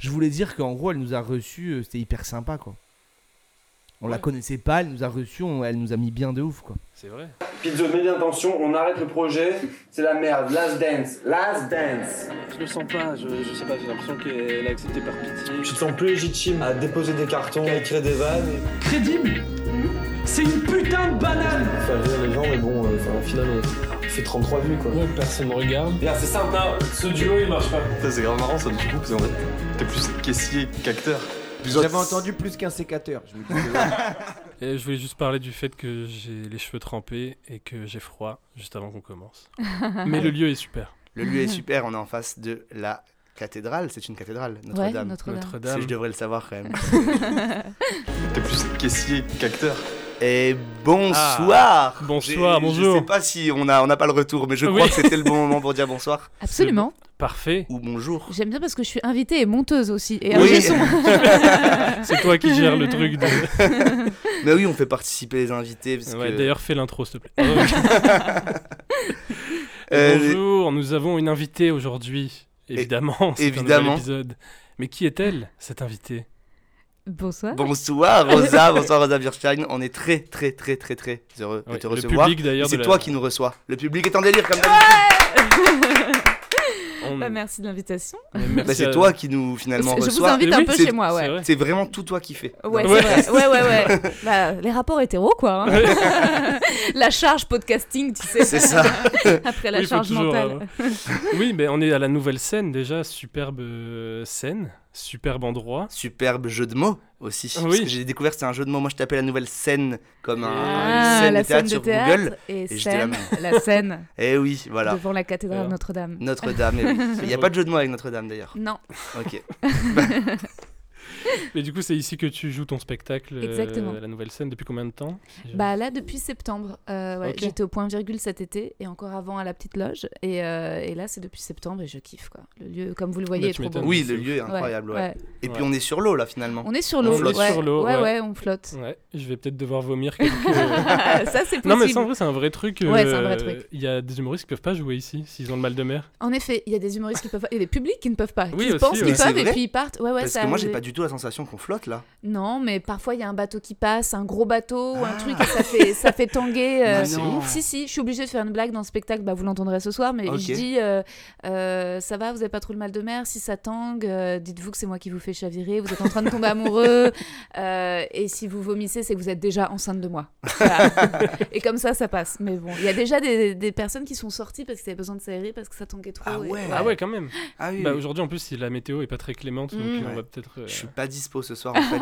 Je voulais dire qu'en gros, elle nous a reçus, euh, c'était hyper sympa quoi. On la connaissait pas, elle nous a reçus, on- elle nous a mis bien de ouf quoi. C'est vrai. Pizzo, mets bien attention, on arrête le projet. C'est la merde. Last dance. Last dance. Je le sens pas, je, je sais pas, j'ai l'impression qu'elle a accepté par pitié. Tu te sens plus légitime à déposer des cartons, à écrire des vannes, Crédible C'est une putain de banane faire rire les gens, mais bon, euh, enfin, au final, on fait 33 vues quoi. personne me regarde. C'est simple. Non, ce duo il marche pas. C'est grave marrant ça du coup parce qu'en fait t'es plus caissier qu'acteur. J'avais entendu plus qu'un sécateur. Je me disais, ouais. Et je voulais juste parler du fait que j'ai les cheveux trempés et que j'ai froid juste avant qu'on commence. Mais le lieu est super. Le lieu est super, on est en face de la cathédrale, c'est une cathédrale, Ouais, Notre-Dame. Notre-Dame. Si Notre-Dame. je devrais le savoir quand même. T'es plus caissier qu'acteur. Et bonsoir Ah, bonsoir, bonjour. Je sais pas si on a, on n'a pas le retour, mais je Oui. crois que c'était le bon moment pour dire bonsoir Absolument. Parfait. ou bonjour. J'aime bien parce que je suis invitée et monteuse aussi. Et Oui. C'est toi qui gères le truc de. Mais oui, on fait participer les invités. Parce Ouais, que... D'ailleurs, fais l'intro s'il te plaît. Euh, Bonjour, nous avons une invitée aujourd'hui. Évidemment, c'est un évidemment. nouvel épisode. Mais qui est-elle, cette invitée? Bonsoir. Bonsoir Rosa, bonsoir Rosa Birstein. On est très très très très très heureux de Ouais, te Le recevoir. public d'ailleurs. C'est la- toi qui nous reçois. Le public est en délire comme d'habitude. On- Bah, merci de l'invitation. Bah, c'est à- toi qui nous finalement Je vous reçois. invite un oui, peu c'est- chez moi, C'est ouais. vrai. C'est vraiment tout toi qui fais. Ouais, Ouais. c'est vrai. Ouais, ouais, ouais. Bah, les rapports hétéros, quoi. hein. la charge podcasting, tu sais. C'est ça. Après la Oui, charge toujours, mentale. Oui, mais on est à la nouvelle scène déjà, superbe euh, scène, superbe endroit. Superbe jeu de mots aussi. Oui. Parce que j'ai découvert que c'est un jeu de mots. Moi, je tapais la nouvelle scène comme un, Ah, une scène la de théâtre scène sur de théâtre Google. et, et scène, la scène Eh oui, voilà. devant la cathédrale Alors. Notre-Dame. Notre-Dame. eh oui. Il n'y a pas de jeu de mots avec Notre-Dame d'ailleurs. Non, Ok. Mais du coup, c'est ici que tu joues ton spectacle, euh, Exactement. la nouvelle scène, depuis combien de temps bah là depuis septembre. Euh, ouais. J'étais au point virgule cet été et encore avant à la petite loge. Et, euh, et là c'est depuis septembre et je kiffe quoi. Le lieu, comme vous le voyez, Bah, est trop beau. Oui, le lieu est incroyable. ouais. ouais. Et puis on est sur l'eau là finalement. On est sur On l'eau. flotte ouais. sur l'eau, Ouais, ouais. ouais, on flotte. Ouais, je vais peut-être devoir vomir quelques... ça c'est possible. non, mais vrai, c'est un vrai truc. Ouais, c'est un vrai truc. Il y a des humoristes qui peuvent pas jouer ici, s'ils ont le mal de mer. En effet, il y a des humoristes qui peuvent pas, il y a des publics qui ne peuvent pas, Oui, qui aussi, pensent ouais. qu'ils peuvent et puis ils partent. Ouais, ouais, Parce ça que moi, j'ai pas du tout la sensation qu'on flotte là. Non, mais parfois il y a un bateau qui passe, un gros bateau ou un truc et ça fait ça fait tanguer. euh. Si si, je suis obligée de faire une blague dans le spectacle, bah vous l'entendrez ce soir, mais je dis euh, euh, ça va, vous avez pas trop le mal de mer, si ça tangue, euh, dites-vous que c'est moi qui vous fais chavirer, vous êtes en train de tomber amoureux euh, et si vous vomissez, c'est que vous êtes déjà enceinte de moi. Voilà. et comme ça, ça passe. Mais bon, il y a déjà des, des personnes qui sont sorties parce qu'ils avaient besoin de s'aérer parce que ça tanguait trop. Ah et- ouais. Ah ouais, quand même. Ah oui. Bah, oui. Aujourd'hui, en plus, si la météo est pas très clémente, donc Mm. on Ouais. va peut-être. euh, Je suis pas dispo ce soir en fait.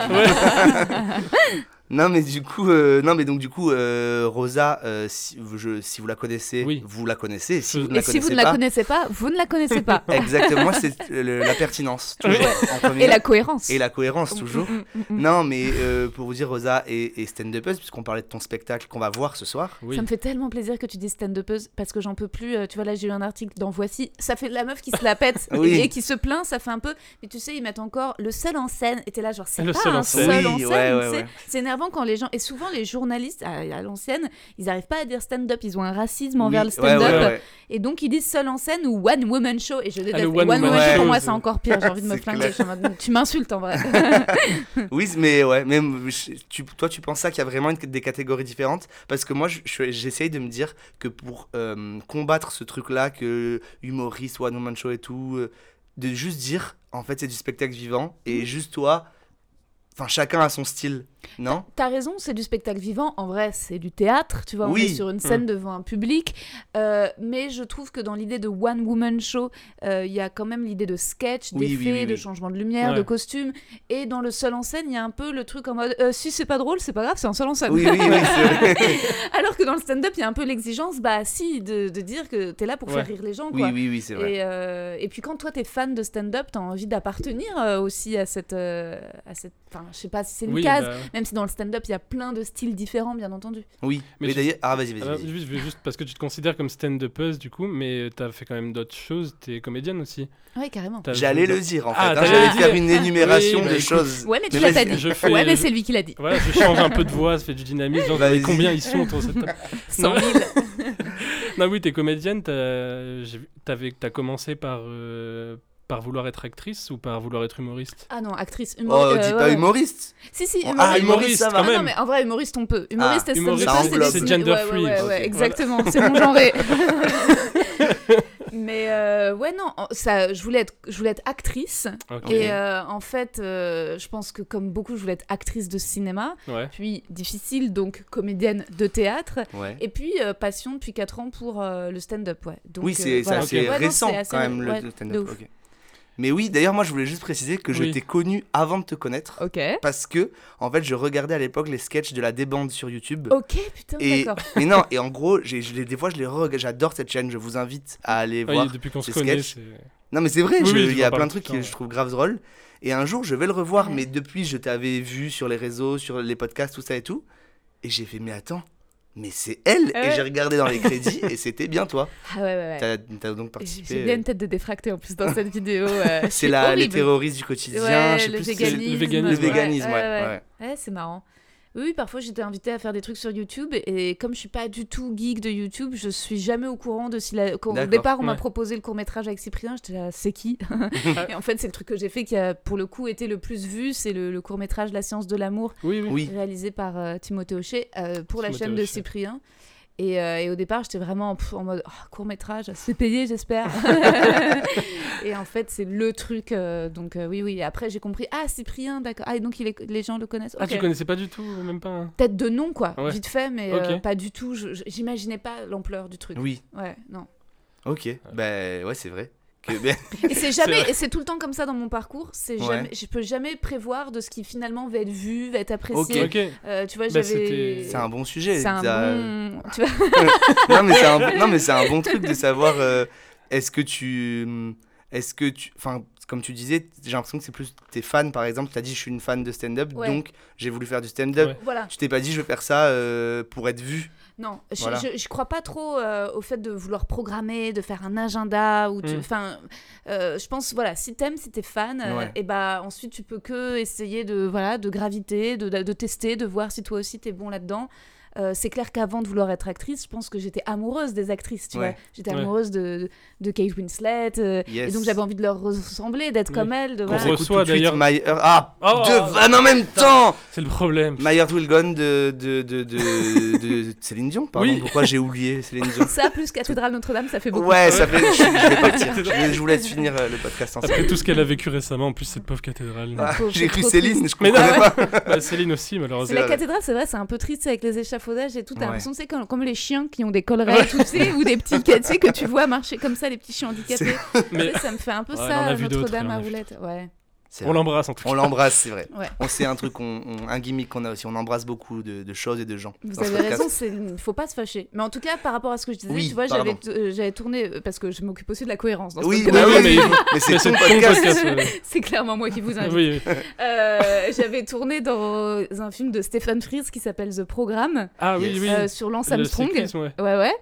Non mais du coup, euh, non mais donc du coup, euh, Rosa, euh, si, vous- je, si vous la connaissez, Oui. vous la connaissez. Si Et vous ne la Et si vous connaissez ne la pas, connaissez pas, vous ne la connaissez pas. exactement, c'est la pertinence toujours en premier. Et la cohérence. Et la cohérence toujours. Mm, mm, mm. Non mais euh, pour vous dire Rosa et, et stand up puisqu'on parlait de ton spectacle qu'on va voir ce soir. Oui. Ça me fait tellement plaisir que tu dis stand-upeuse parce que j'en peux plus. euh, Tu vois, là, j'ai eu un article dans Voici. Ça fait de la meuf qui se la pète Oui. et, et qui se plaint. Ça fait un peu. Mais tu sais, ils mettent encore le seul en scène. Et t'es là, genre, c'est Le pas seul en un scène. seul Oui, en scène. ouais, ouais, tu sais. ouais. C'est énervant quand les gens. Et souvent, les journalistes, à, à l'ancienne, ils arrivent pas à dire stand-up. Ils ont un racisme envers Oui, le stand-up. ouais, ouais. Et donc, ils disent seul en scène ou one woman show. Et je déteste. le Et one one, woman woman show, pour moi, c'est- encore pire. J'ai envie de me flinguer. Tu m'insultes en vrai. Oui, mais ouais, tu, toi tu penses ça qu'il y a vraiment une- des catégories différentes? Parce que moi je- je- j'essaye de me dire que pour euh, combattre ce truc-là, que humoriste, one woman show et tout, euh, de juste dire en fait c'est du spectacle vivant et Mhm. juste toi, enfin chacun a son style, non T'as raison, c'est du spectacle vivant. En vrai, c'est du théâtre. Tu vois, on est sur une scène devant un public. Euh, mais je trouve que dans l'idée de one woman show, euh, il y a quand même l'idée de sketch, Oui, d'effets, oui, oui, de changement de lumière, Ouais. de costume. Et dans le seul en scène, il y a un peu le truc en mode euh, si c'est pas drôle, c'est pas grave, c'est un seul en scène. Oui, oui, vrai. Alors que dans le stand-up, il y a un peu l'exigence, bah si, de, de dire que t'es là pour Ouais. faire rire les gens. oui, Quoi. oui, oui, c'est vrai. Et, euh, et puis quand toi t'es fan de stand-up, t'as envie d'appartenir euh, aussi à cette, euh, à cette, enfin je sais pas si c'est une Oui, case, bah, même si dans le stand-up il y a plein de styles différents bien entendu. Oui, Mais mais, tu- d'ailleurs, ah vas-y, vas-y. ah, vas-y. juste, juste parce que tu te considères comme stand-upeuse du coup, mais t'as fait quand même d'autres choses. T'es comédienne aussi. Ouais carrément. T'as J'allais joué le dire en fait, Ah, hein, j'allais faire dire. une énumération Oui, de écoute. choses. Ouais mais tu l'as pas dit. Je fais- Ouais mais c'est lui qui l'a dit. Voilà, je change un peu de voix, ça fait du dynamisme. Genre, combien ils sont autour de cette table 100 000. Non, oui, t'es comédienne. T'as commencé par euh, par vouloir être actrice ou par vouloir être humoriste? Ah non, actrice, Oh, humoriste. dis euh, pas ouais, ouais. humoriste. Si, si, Oh, humoriste. ah, humoriste, ça va. quand Ah non, mais en vrai, humoriste, on peut. Humoriste, Ah, humoriste, c'est C'est gender ouais, ouais, free, Ouais, Voilà. exactement, c'est mon genre. mais euh, ouais, non, en- ça, je, voulais être, je voulais être actrice. Et euh, en fait, euh, je pense que comme beaucoup, je voulais être actrice de cinéma. Ouais. Puis difficile, donc comédienne de théâtre. Ouais. Et puis euh, passion depuis 4 ans pour euh, le stand-up. Ouais. Donc, oui, c'est c'est voilà. assez récent assez- quand même ouais, le stand-up. Mais oui, d'ailleurs, moi je voulais juste préciser que je Oui. t'ai connu avant de te connaître. Ok. Parce que, en fait, je regardais à l'époque les sketchs de la débande sur YouTube. Ok, putain, d'accord. mais non, et en gros, j'ai- je les- des fois je les re j'adore cette chaîne, je vous invite à aller Oui, voir. depuis qu'on se ces connaît. Non mais c'est vrai, Oui, oui, il y a plein de trucs que je trouve grave drôles. Et un jour, je vais le revoir, Ouais. mais depuis, je t'avais vu sur les réseaux, sur les podcasts, tout ça et tout. Et j'ai fait, mais attends, mais c'est elle Ah Et j'ai regardé dans les crédits et c'était bien toi. Ah ouais, ouais, ouais. T'as donc participé. j'ai bien une tête de défracté en plus dans cette vidéo. euh, C'est les terroristes du quotidien, Ouais, je sais le plus véganisme. Le Le véganisme, ouais. ouais. ouais. Ouais, c'est marrant. Oui, parfois j'étais invitée à faire des trucs sur YouTube et comme je suis pas du tout geek de YouTube, je suis jamais au courant de si la... quand au départ on m'a proposé le court métrage avec Cyprien, j'étais là, c'est qui Et en fait c'est le truc que j'ai fait qui a pour le coup été le plus vu, c'est le, le court métrage La science de l'amour Oui, oui. Oui. réalisé par euh, Timothée Hochet euh, pour la chaîne de. Cyprien. Et, euh, et au départ, j'étais vraiment en mode court métrage, c'est payé, j'espère. et en fait, c'est le truc. euh, donc, euh, oui, oui. Et après, j'ai compris ah, Cyprien, d'accord. Ah, et donc il est- les gens le connaissent. Ah, tu connaissais pas du tout, même pas. hein Peut-être de nom, quoi, Ouais. vite fait, mais euh, pas du tout. J'imaginais pas l'ampleur du truc. Oui, Ouais, non. ok. Ben ouais, c'est vrai. Et c'est jamais, c'est tout le temps comme ça dans mon parcours. C'est Ouais. jamais, je peux jamais prévoir de ce qui finalement va être vu, va être apprécié. Ok. Euh, tu vois, Bah, j'avais. c'est un bon sujet. C'est un ça- bon. Tu vois. non, mais c'est un, non, mais c'est un bon truc de savoir euh, est-ce que tu. Est-ce que tu. Enfin, comme tu disais, j'ai l'impression que c'est plus tes fans, par exemple. Tu as dit je suis une fan de stand-up, Ouais. donc j'ai voulu faire du stand-up. Ouais. Voilà. Tu t'es pas dit je vais faire ça euh, pour être vu. Non, je, Voilà. je, je crois pas trop euh, au fait de vouloir programmer, de faire un agenda ou tu- Mm. enfin euh, je pense voilà, si t'aimes, si t'es fan euh, et bah ensuite tu peux que essayer de voilà, de graviter, de, de tester, de voir si toi aussi t'es bon là-dedans. Euh, c'est clair qu'avant de vouloir être actrice, je pense que j'étais amoureuse des actrices, tu Ouais. vois. J'étais Ouais. amoureuse de, de Kate Winslet, euh, Yes. et donc j'avais envie de leur ressembler, d'être Oui. comme elle, de voilà. On s'écoute reçoit tout de suite d'ailleurs- My Heart- Ah, Oh, deux vannes en même temps C'est le problème. My Heart Will Gone de, de, de, de, de Céline Dion, pardon. Oui. Pourquoi j'ai oublié Céline Dion? Ça plus Cathédrale Notre-Dame, ça fait beaucoup. Ouais, ça fait. Je, je vais partir. Je, je vous laisse finir euh, le podcast ensemble. Après tout ce qu'elle a vécu récemment, en plus cette pauvre cathédrale. Ah, j'ai cru Céline, je Mais non, pas. Bah, Céline aussi, malheureusement. la cathédrale, c'est vrai, c'est un peu triste avec les échafaudages et tout. T'as Ouais. l'impression, c'est comme, comme les chiens qui ont des collerets, tout, tu sais, ou des petits, tu sais, que tu vois marcher comme ça, les petits chiens handicapés. Mais ça me fait un peu Ouais, ça, Notre-Dame à roulette. Ouais. On l'embrasse en tout cas. On l'embrasse, c'est vrai. Ouais. On sait un truc, on, on- un gimmick qu'on a aussi. On embrasse beaucoup de, de choses et de gens. Vous avez raison, il faut pas se fâcher. Mais en tout cas, par rapport à ce que je disais, Oui, tu vois, j'avais euh, tourné, euh, parce que je m'occupe aussi de la cohérence dans ce Oui, bah Oui, mais- mais, c'est ton podcast. podcast. ouais. C'est clairement moi qui vous invite. Oui, oui. Euh, j'avais tourné dans un film de Stephen Frears qui s'appelle The Programme, Ah oui, Yes. oui. euh, sur Lance Armstrong. cyclisme, ouais. Ouais, ouais.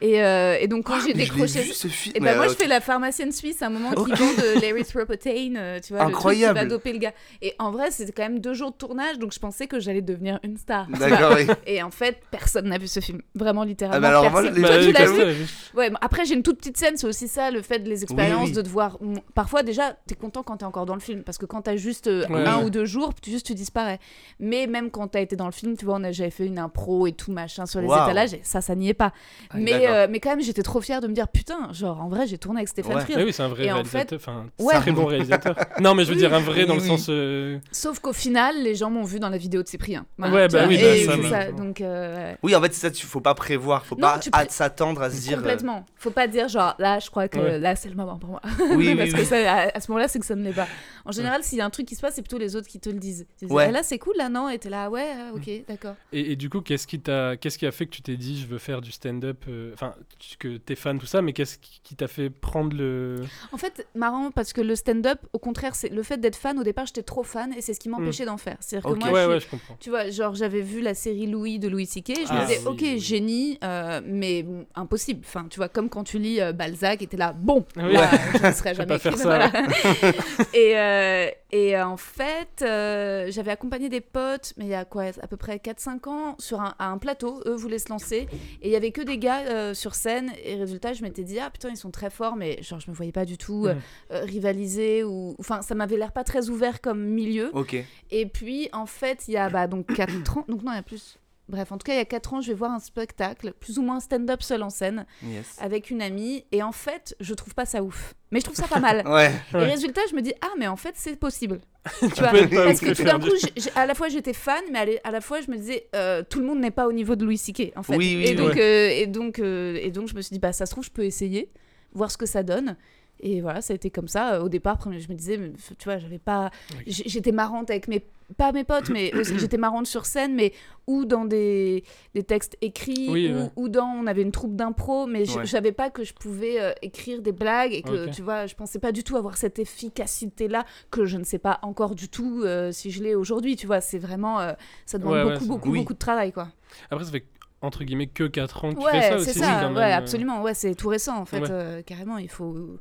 Et, euh, et donc, quand Ah, j'ai l'ai décroché. vu ce film. Et ben moi, je fais la pharmacienne suisse à un moment qui vend de l'érythropotène, euh, tu vois, Incroyable. va doper le gars. Et en vrai, c'était quand même deux jours de tournage, donc je pensais que j'allais devenir une star. D'accord, oui. Et en fait, personne n'a vu ce film. Vraiment, littéralement. Ah, bah alors, personne. Toi, tu oui, l'as vu oui. Ouais, après, j'ai une toute petite scène, c'est aussi ça, le fait de les expériences, oui. de devoir. Parfois, déjà, t'es content quand t'es encore dans le film, parce que quand t'as juste euh, Ouais. un ou deux jours, tu, juste tu disparais. Mais même quand t'as été dans le film, tu vois, on a- j'avais fait une impro et tout machin sur les étalages, et ça, ça n'y est pas. Ah, mais, euh, mais quand même, j'étais trop fière de me dire, putain, genre, en vrai, j'ai tourné avec Stéphane Ouais. Oui, c'est un vrai Et en réalisateur. Enfin, Ouais. très bon réalisateur. Non, mais je veux Dire un vrai dans Oui, le sens. euh, Sauf qu'au final, les gens m'ont vu dans la vidéo de Cyprien. Ouais, tu bah vois, oui, et bah, c'est ça, ça, malheureusement. donc. euh, Oui, en fait, c'est ça, il faut pas prévoir, faut Non, pas tu pré- s'attendre à se dire. euh, Complètement. Faut pas dire genre là, je crois que Ouais. là c'est le moment pour moi. Oui, Parce oui, que oui. ça, à, à ce moment-là, c'est que ça ne l'est pas. En général, s'il y a un truc qui se passe, c'est plutôt les autres qui te le disent. Ouais. Ah, là c'est cool, là non, et t'es là, ouais, ah, ok, d'accord. Et, et du coup, qu'est-ce qui t'a, qu'est-ce qui a fait que tu t'es dit, je veux faire du stand-up, euh, enfin, tu- que t'es fan tout ça, mais qu'est-ce qui qui t'a fait prendre le, En fait, marrant parce que le stand-up, au contraire, c'est le fait d'être fan. Au départ, j'étais trop fan et c'est ce qui m'empêchait d'en faire. C'est-à-dire que moi, ouais, je suis- ouais, je comprends. Tu vois, genre j'avais vu la série Louis de Louis C.K. Je Ah, me disais, oui, ok, oui. génie, euh, mais bon, impossible. Enfin, tu vois, comme quand tu lis euh, Balzac et t'es là, bon, Oui. là, je ne vais jamais écrivain, ça. voilà. et, euh, Et euh, en fait, euh, j'avais accompagné des potes, mais il y a quoi, à peu près 4-5 ans, sur un, à un plateau. Eux voulaient se lancer. Et il y avait que des gars euh, sur scène. Et résultat, je m'étais dit, ah putain, ils sont très forts, mais genre, je me voyais pas du tout Mhm. euh, rivaliser. ou Enfin, ça m'avait l'air pas très ouvert comme milieu. Ok. Et puis, en fait, il y a bah, donc 4 ans. Donc, non, il y a plus. Bref, en tout cas, il y a 4 ans, je vais voir un spectacle, plus ou moins stand-up seul en scène, Yes. avec une amie. Et en fait, je trouve pas ça ouf. Mais je trouve ça pas mal. Ouais. Et Ouais. résultat, je me dis, ah, mais en fait, c'est possible. Tu vois, parce que tout d'un coup, à la fois j'étais fan, mais à la- fois je me disais, euh, tout le monde n'est pas au niveau de Louis C.K. en fait. Oui, oui, et, oui. donc, Ouais. euh, et, donc, euh, et donc je me suis dit, bah ça se trouve, je peux essayer, voir ce que ça donne. Et voilà, ça a été comme ça. Euh, Au départ, je me disais, mais, tu vois, j'avais pas. J'étais marrante avec mes. Pas mes potes, mais j'étais marrante sur scène, mais ou dans des, des textes écrits, Oui, ou, ouais. ou dans. On avait une troupe d'impro, mais je Ouais. je savais pas que je pouvais euh, écrire des blagues et que, tu vois, je pensais pas du tout avoir cette efficacité-là que je ne sais pas encore du tout euh, si je l'ai aujourd'hui, tu vois. C'est vraiment. euh, ça demande Ouais, beaucoup, c'est- beaucoup, Oui. beaucoup de travail, quoi. Après, ça fait entre guillemets que 4 ans que tu fais ça c'est aussi. ça, quand ouais, même, absolument. Ouais, c'est tout récent, en fait. Carrément, il faut.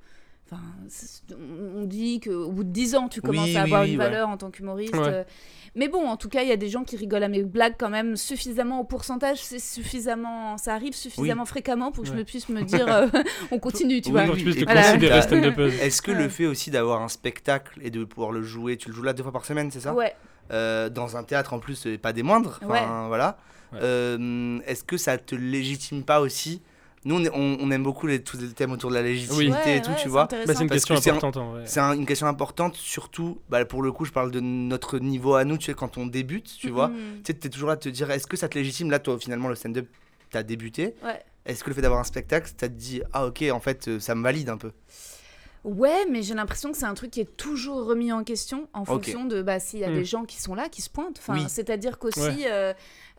Enfin, on dit qu'au bout de 10 ans, tu commences oui, à avoir oui, une ouais. valeur en tant qu'humoriste. Ouais. Mais bon, en tout cas, il y a des gens qui rigolent à mes blagues quand même suffisamment au pourcentage, c'est suffisamment, ça arrive suffisamment fréquemment pour que je me puisse me dire, euh, on continue, tu Oui, vois. Voilà. Est-ce que Ouais. le fait aussi d'avoir un spectacle et de pouvoir le jouer, tu le joues là deux fois par semaine, c'est ça? Ouais. Euh, Dans un théâtre en plus, et pas des moindres. Enfin, voilà. Ouais. Euh, Est-ce que ça te légitime pas aussi Nous, on, est- on- on aime beaucoup les, tous les thèmes autour de la légitimité Ouais, et tout, ouais, tu vois. Bah, c'est une question que c'est un- importante vrai. C'est un- une question importante, surtout, bah, pour le coup, je parle de notre niveau à nous, tu sais, quand on débute, tu vois. Mhm. Tu sais, t'es toujours là à te dire, est-ce que ça te légitime? Là, toi, finalement, le stand-up, t'as débuté. Ouais. Est-ce que le fait d'avoir un spectacle, t'as dit, ah ok, en fait, euh, ça me valide un peu? Ouais, mais j'ai l'impression que c'est un truc qui est toujours remis en question en fonction de bah, s'il y a Hmm. des gens qui sont là, qui se pointent. Enfin, Oui. C'est-à-dire qu'aussi, Ouais. euh,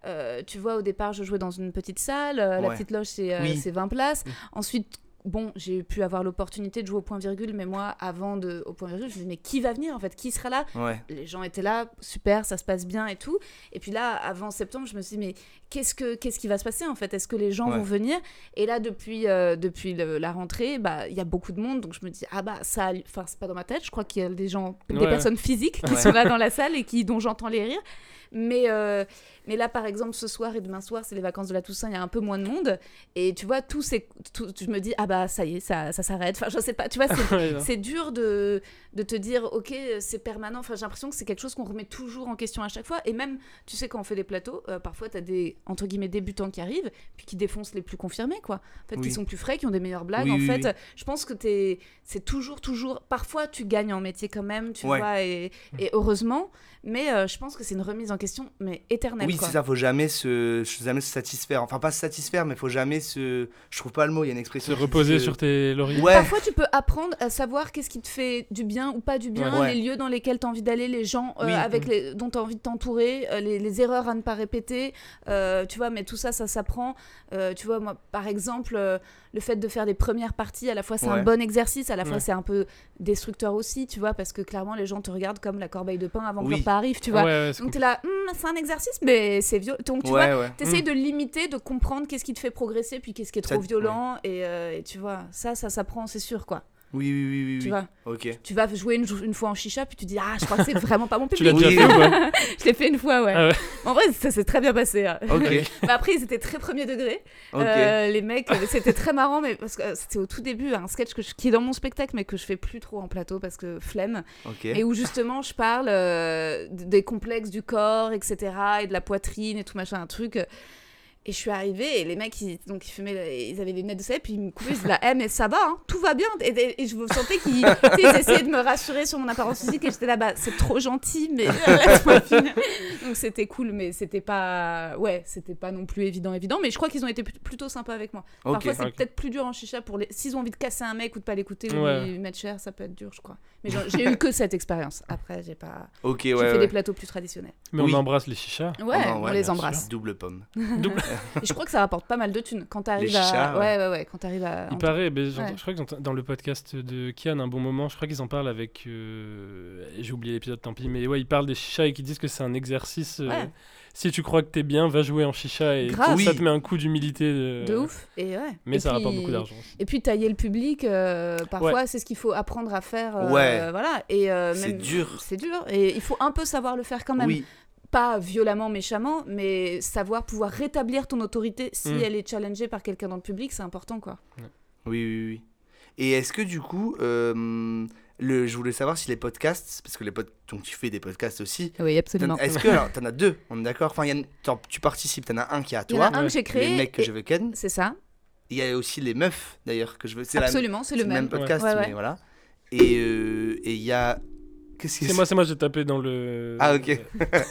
euh, tu vois, au départ, je jouais dans une petite salle. euh, La petite loge, c'est euh, Oui. c'est 20 places. Ensuite, bon, j'ai pu avoir l'opportunité de jouer au point-virgule, mais moi, avant de au point-virgule, je me disais, mais qui va venir en fait? Qui sera là? Ouais. les gens étaient là, super, ça se passe bien et tout. Et puis là, avant septembre, je me suis dit, mais qu'est-ce, que, qu'est-ce qui va se passer en fait? Est-ce que les gens Ouais. vont venir? Et là, depuis, euh, depuis le- la rentrée, bah, il y a beaucoup de monde, donc je me dis, ah bah, ça, enfin, c'est pas dans ma tête, je crois qu'il y a des gens, des personnes physiques qui sont là dans la salle et qui, dont j'entends les rires. Mais, euh, mais là, par exemple, ce soir et demain soir, c'est les vacances de la Toussaint, il y a un peu moins de monde. Et tu vois, tout c'est, tout, je me dis, ah bah, ça y est, ça, ça s'arrête. Enfin, je sais pas, tu vois, c'est, dur de, de te dire, ok, c'est permanent. Enfin, j'ai l'impression que c'est quelque chose qu'on remet toujours en question à chaque fois. Et même, tu sais, quand on fait des plateaux, euh, parfois, tu as des, entre guillemets, débutants qui arrivent, puis qui défoncent les plus confirmés, quoi. En fait, Oui. qui sont plus frais, qui ont des meilleures blagues. Oui, en oui, fait, je pense que t'es, c'est toujours, toujours. Parfois, tu gagnes en métier quand même, tu Ouais. vois, et, et heureusement. Mais euh, je pense que c'est une remise en question, mais éternelle. Oui, c'est ça, faut jamais se, jamais se satisfaire. Enfin, pas se satisfaire, mais faut jamais se. Je trouve pas le mot, il y a une Se expression. qui reposer dit, sur tes lauriers. Ouais, Parfois, tu peux apprendre à savoir qu'est-ce qui te fait du bien ou pas du bien, Ouais. les lieux dans lesquels tu as envie d'aller, les gens euh, Oui. avec les, dont tu as envie de t'entourer, euh, les, les erreurs à ne pas répéter. euh, tu vois, mais tout ça, ça s'apprend. Euh, tu vois, moi, par exemple, euh, le fait de faire des premières parties, à la fois c'est Ouais. un bon exercice, à la fois Ouais. c'est un peu destructeur aussi, tu vois, parce que clairement, les gens te regardent comme la corbeille de pain avant que Oui. leur pas arrive, tu vois. ouais, Donc tu es là, Hum, c'est un exercice, mais c'est violent. Donc tu ouais, vois, ouais. T'essayes de limiter, de comprendre qu'est-ce qui te fait progresser, puis qu'est-ce qui est Ça- trop violent, et, euh, et tu vois, ça, ça s'apprend, c'est sûr, quoi. Oui, oui, oui, oui. Tu oui. vois, Ok. tu vas jouer une, une fois en chicha, puis tu dis, ah, je crois que c'est vraiment pas mon Tu l'as public. déjà Oui. fait ou je l'ai fait une fois, ouais. Ah ouais. En vrai, ça s'est très bien passé. hein. Après, ils étaient très premier degré. Euh, les mecs, euh, c'était très marrant, mais parce que euh, c'était au tout début, un sketch que je- qui est dans mon spectacle, mais que je fais plus trop en plateau parce que flemme. Et où justement, je parle euh, des complexes du corps, etc., et de la poitrine et tout machin, un truc. Et je suis arrivée et les mecs, ils, donc ils fumaient, ils avaient les lunettes de soleil, puis ils me coupaient, ils disaient Eh, mais ça va, hein, tout va bien. Et, et- et je sentais qu'ils essayaient de me rassurer sur mon apparence physique et j'étais là, bah, c'est trop gentil, mais laisse-moi finir. Donc c'était cool, mais c'était pas, ouais, c'était pas non plus évident, évident. Mais je crois qu'ils ont été plut- plutôt sympas avec moi. Ok. Parfois, c'est peut-être plus dur en chicha pour les, s'ils ont envie de casser un mec ou de pas l'écouter ou Ouais. lui mettre cher, ça peut être dur, je crois. Mais j'ai eu que cette expérience. Après, j'ai pas, Ok, j'ai ouais. fait ouais. des plateaux plus traditionnels. Mais Oui. on embrasse les chichas. Ouais, Oh non, on les embrasse. sûr. Double pomme. Double. Et je crois que ça rapporte pas mal de thunes quand t'arrives à. chats, ouais. ouais, ouais, quand t'arrives à. Il paraît, mais Ouais. je crois que dans le podcast de Kian, un bon moment, je crois qu'ils en parlent avec. euh, J'ai oublié l'épisode, tant pis, mais ouais, ils parlent des chichas et qu'ils disent que c'est un exercice. euh, Ouais. Si tu crois que t'es bien, va jouer en chicha et ça Oui. te met un coup d'humilité. euh, De ouf. Et ouais. Mais Et ça rapporte beaucoup d'argent. Et puis tailler le public, euh, parfois c'est ce qu'il faut apprendre à faire. euh, Ouais. Voilà. Et euh, C'est dur. C'est dur. Et il faut un peu savoir le faire quand même. Oui, Pas violemment, méchamment, mais savoir pouvoir rétablir ton autorité si Mm. elle est challengée par quelqu'un dans le public, c'est important quoi. oui, oui, oui. Et est-ce que du coup, euh, le, je voulais savoir si les podcasts, parce que les pod- donc tu fais des podcasts aussi, Oui, absolument. est-ce que, alors, t'en as deux, on est d'accord? Enfin, il y a t'en- tu participes, t'en as un qui est à Il y en a toi, un que j'ai créé. les mecs que je veux ken. C'est ça. Il y a aussi les meufs, d'ailleurs, que je veux. Absolument, c'est le c'est même. podcast, Ouais, ouais. mais voilà. Et euh, et il y a. Qu'est-ce que C'est moi, c'est moi, j'ai tapé dans le. Ah, ok.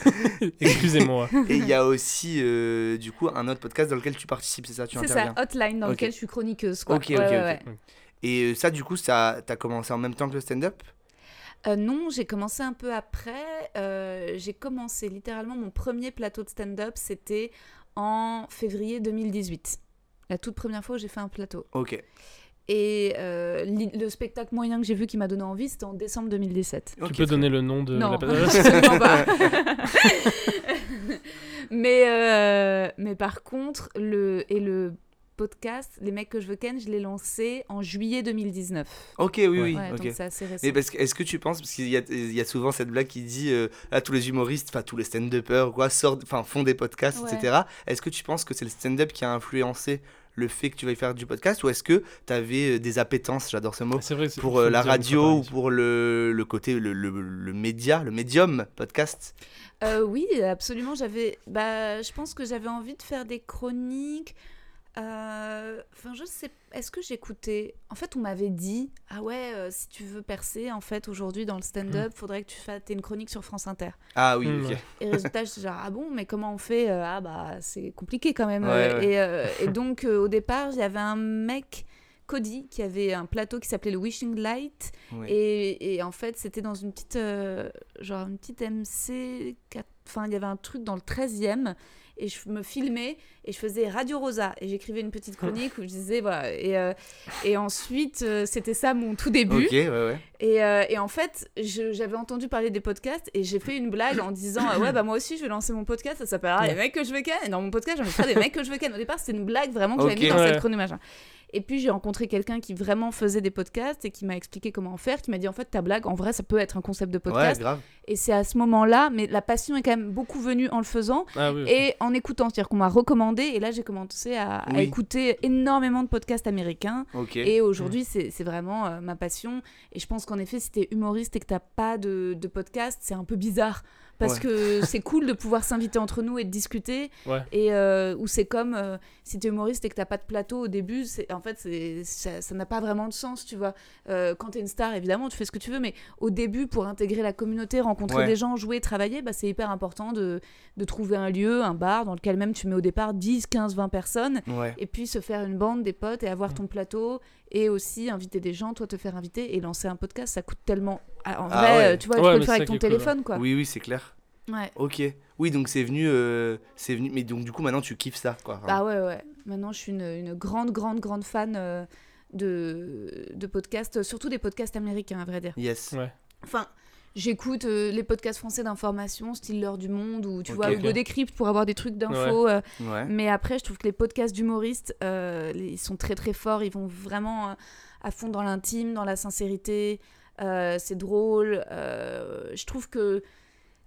Excusez-moi. Et il y a aussi, euh, du coup, un autre podcast dans lequel tu participes, c'est ça Tu C'est ça, Hotline, dans lequel je suis chroniqueuse. Quoi. Ok, Ouais, ok, ouais, ok. ouais. Et euh, ça, du coup, ça, t'as commencé en même temps que le stand-up? Euh, non, j'ai commencé un peu après. Euh, j'ai commencé littéralement mon premier plateau de stand-up, c'était en février 2018. La toute première fois où j'ai fait un plateau. Ok. Et euh, le spectacle moyen que j'ai vu qui m'a donné envie, c'était en décembre 2017. tu Ok, peux très donner le nom de non, la personne pas. mais, euh, mais par contre, le, et le podcast, Les mecs que je veux ken, je l'ai lancé en juillet 2019. Ok, oui, oui. Ouais, c'est assez récent. Mais parce que, est-ce que tu penses, parce qu'il y a, il y a souvent cette blague qui dit, euh, là, tous les humoristes, enfin, tous les stand-uppers, quoi, sortent, enfin, font des podcasts, Ouais. etc. Est-ce que tu penses que c'est le stand-up qui a influencé le fait que tu veuilles faire du podcast, ou est-ce que tu avais des appétences, j'adore ce mot, C'est vrai. c'est- pour euh, la radio ou pour le, le côté, le, le, le média, le médium podcast? Euh, oui, absolument. J'avais, bah, je pense que j'avais envie de faire des chroniques. Euh, Enfin, je sais. Est-ce que j'écoutais En fait, on m'avait dit, ah ouais, euh, si tu veux percer, en fait, aujourd'hui dans le stand-up, faudrait que tu fasses une chronique sur France Inter. Ah oui, Hmm, ok. Et résultat, je suis genre, ah bon, mais comment on fait Euh, Ah bah, c'est compliqué quand même. Ouais, ouais. Et, euh, et donc, euh, au départ, il y avait un mec, Cody, qui avait un plateau qui s'appelait le Wishing Light. Ouais. Et, et en fait, c'était dans une petite, euh, genre une petite MC. Enfin, il y avait un truc dans le 13e. Et je me filmais et je faisais Radio Rosa. Et j'écrivais une petite chronique où je disais, voilà. Et, euh, et ensuite, euh, c'était ça mon tout début. Ok, ouais, ouais. Et, euh, et en fait, j'avais entendu parler des podcasts et j'ai fait une blague en disant ah Ouais, bah moi aussi, je vais lancer mon podcast. Ça s'appellera Les mecs que je veux ken. Et dans mon podcast, j'en mettrai des mecs que je veux ken. Au départ, c'était une blague vraiment que j'avais Ok. mis dans Ouais. cette chronique machin. Et puis, j'ai rencontré quelqu'un qui vraiment faisait des podcasts et qui m'a expliqué comment en faire. Qui m'a dit En fait, ta blague, en vrai, ça peut être un concept de Ouais, podcast. grave. et c'est à ce moment-là, mais la passion est quand même beaucoup venue en le faisant Ah oui. et en écoutant. C'est-à-dire qu'on m'a recommandé. Et là, j'ai commencé à, écouter énormément de podcasts américains. Et aujourd'hui, c'est c'est vraiment euh, ma passion. Et je pense qu'en effet, si t'es humoriste et que t'as pas de, de podcast, c'est un peu bizarre. Parce Ouais. que c'est cool de pouvoir s'inviter entre nous et de discuter. Ouais. Et euh, où c'est comme euh, si t'es humoriste et que t'as pas de plateau au début, c'est en fait, ça n'a pas vraiment de sens, tu vois. Euh, quand t'es une star, évidemment, tu fais ce que tu veux, mais au début, pour intégrer la communauté, rencontrer Ouais. des gens, jouer, travailler, bah, c'est hyper important de, de trouver un lieu, un bar dans lequel même tu mets au départ 10, 15, 20 personnes et puis se faire une bande, des potes et avoir ton plateau et aussi inviter des gens, toi te faire inviter et lancer un podcast, ça coûte tellement. Ah, En Ah vrai, ouais. euh, tu vois, Ouais, tu peux le faire avec ton cool, téléphone, quoi. Oui, oui, c'est clair. Ouais. Ok. Oui, donc c'est venu, euh, c'est venu. Mais donc du coup, maintenant, tu kiffes ça, quoi. Bah ouais, ouais. Maintenant, je suis une, une grande, grande, grande fan euh, de, de podcasts, surtout des podcasts américains, à vrai dire. Yes. Ouais. Enfin, j'écoute euh, les podcasts français d'information, style L'heure du monde, ou tu vois. Hugo Décrypte pour avoir des trucs d'infos. euh, Ouais. Mais après, je trouve que les podcasts d'humoristes, euh, ils sont très très forts. Ils vont vraiment à fond dans l'intime, dans la sincérité. C'est drôle. Je trouve que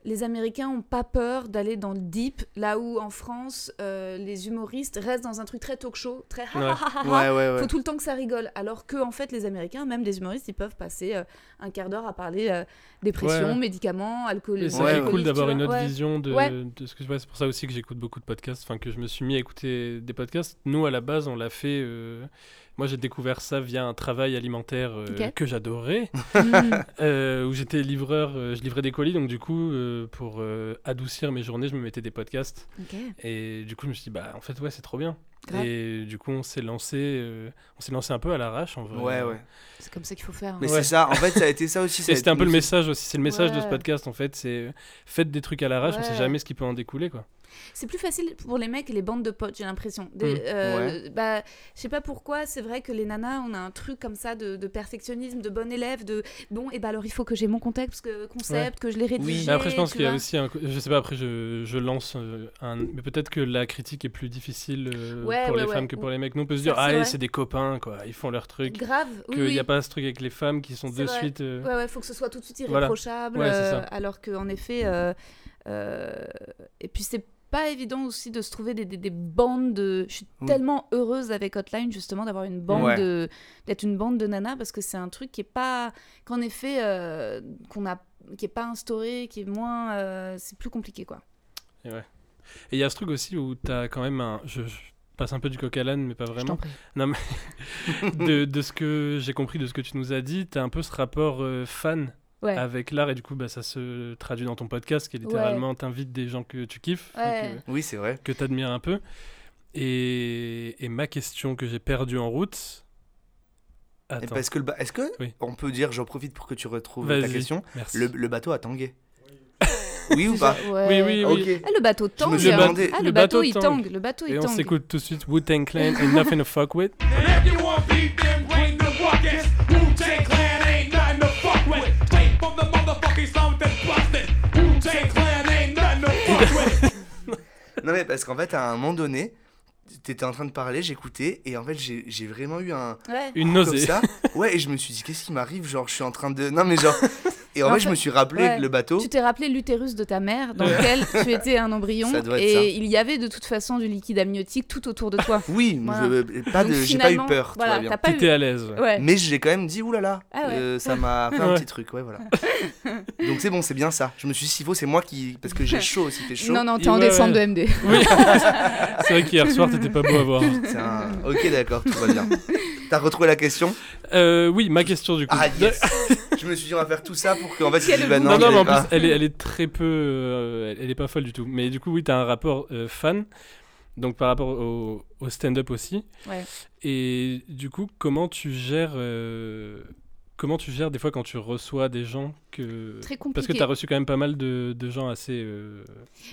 les Américains ont pas peur d'aller dans le deep, là où en France, euh, les humoristes restent dans un truc très talk show, très ha ha ha ha. Ouais, ouais, ouais. Faut tout le temps que ça rigole. Alors que, en fait, les Américains, même des humoristes, ils peuvent passer euh, un quart d'heure à parler euh, dépression, Ouais. médicaments, alcool. C'est cool d'avoir une autre Ouais. vision de, Ouais. de ce que je vois. C'est pour ça aussi que j'écoute beaucoup de podcasts, enfin que je me suis mis à écouter des podcasts. Nous, à la base, on l'a fait. Moi, j'ai découvert ça via un travail alimentaire euh, que j'adorais, euh, où j'étais livreur, euh, je livrais des colis, donc du coup, euh, pour euh, adoucir mes journées, je me mettais des podcasts. Et du coup, je me suis dit, bah, en fait, ouais, c'est trop bien. Grave. Et du coup, on s'est lancé, euh, on s'est lancé un peu à l'arrache, en vrai. Ouais, ouais. C'est comme ça qu'il faut faire. hein. Mais Ouais. c'est ça. En fait, ça a été ça aussi. c'était un peu le message aussi. C'est le message de ce podcast en fait. C'est faites des trucs à l'arrache, on sait Ouais. jamais ce qui peut en découler quoi. C'est plus facile pour les mecs et les bandes de potes, j'ai l'impression. Des- Mm. euh, Bah, je sais pas pourquoi, c'est vrai que les nanas, on a un truc comme ça de, de perfectionnisme, de bon élève, de bon, et bah alors il faut que j'ai mon contexte, que, concept, que je l'ai rédigé. Mais après, je pense qu'il y a aussi un. Je sais pas, après, je, je lance euh, un. Mais peut-être que la critique est plus difficile euh, Ouais, pour ouais, les ouais. femmes que pour les mecs. Nous, on peut se dire, ah, c'est des copains, quoi. Ils font leur truc. Grave, oui. Qu'il oui. n'y a pas ce truc avec les femmes qui sont de vrai. suite. euh, Ouais, ouais, faut que ce soit tout de suite Voilà. irréprochable. Ouais, c'est euh, alors qu'en effet, euh, euh, et puis c'est pas évident aussi de se trouver des, des, des bandes de. Je suis Oui. tellement heureuse avec Hotline justement d'avoir une bande Ouais. de d'être une bande de nanas parce que c'est un truc qui est pas qu'en effet euh, qu'on a qui est pas instauré, qui est moins, euh, c'est plus compliqué quoi. Et il y a ce truc aussi où tu as quand même un. Je, je passe un peu du coq à l'âne, mais pas Je t'en vraiment. prie. Non, mais de, de ce que j'ai compris de ce que tu nous as dit, tu as un peu ce rapport euh, fan Ouais. avec l'art et du coup, bah, ça se traduit dans ton podcast qui est littéralement t'invites des gens que tu kiffes, et Ouais. Oui, c'est vrai. que, que tu admires un peu. Et, et ma question que j'ai perdue en route. Et Attends, Parce que le ba- Est-ce que Oui. on peut dire, j'en profite pour que tu retrouves ta question, merci. le, le bateau a tangué? Oui ou pas? Ouais. Oui, oui, oui. Ok. Ah, le bateau Je me tangue. suis demandé- Ah, le, Le bateau, bateau il tangue. tangue. Le bateau il Et on s'écoute tout de suite Wu-Tang Clan and Nothing to Fuck With. Non mais parce qu'en fait à un moment donné, t'étais en train de parler, j'écoutais et en fait j'ai vraiment eu un Ouais. Une comme nausée. ça. Ouais et je me suis dit qu'est-ce qui m'arrive? Genre je suis en train de non mais genre et en En fait je me suis rappelé ouais. le bateau Tu t'es rappelé l'utérus de ta mère dans lequel tu étais un embryon Ça doit être et ça. il y avait de toute façon du liquide amniotique tout autour de toi. Oui, Voilà. j'ai pas eu peur, voilà, pas T'étais eu. à l'aise. Ouais. Mais j'ai quand même dit oulala, Ah ouais. euh, ça m'a fait un petit truc, ouais voilà. Donc c'est bon, c'est bien ça. Je me suis dit s'il faut c'est moi qui parce que j'ai chaud aussi, fait chaud. Non non, t'es en ouais, descente ouais. de MD. Oui. C'est vrai qu'hier soir, t'étais pas beau à voir. Un- Ok d'accord, tout va bien. T'as retrouvé la question Euh, oui, ma question du coup. Ah yes. je me suis dit on va faire tout ça pour qu'en fait bah non, non, non, mais en pas. plus, elle est, elle est très peu. euh, elle, elle est pas folle du tout. Mais du coup, oui, t'as un rapport euh, fan. Donc par rapport au, au stand-up aussi. Ouais. Et du coup, comment tu gères. Comment tu gères des fois quand tu reçois des gens que. Très Parce que compliqué. t'as reçu quand même pas mal de, de gens assez. euh,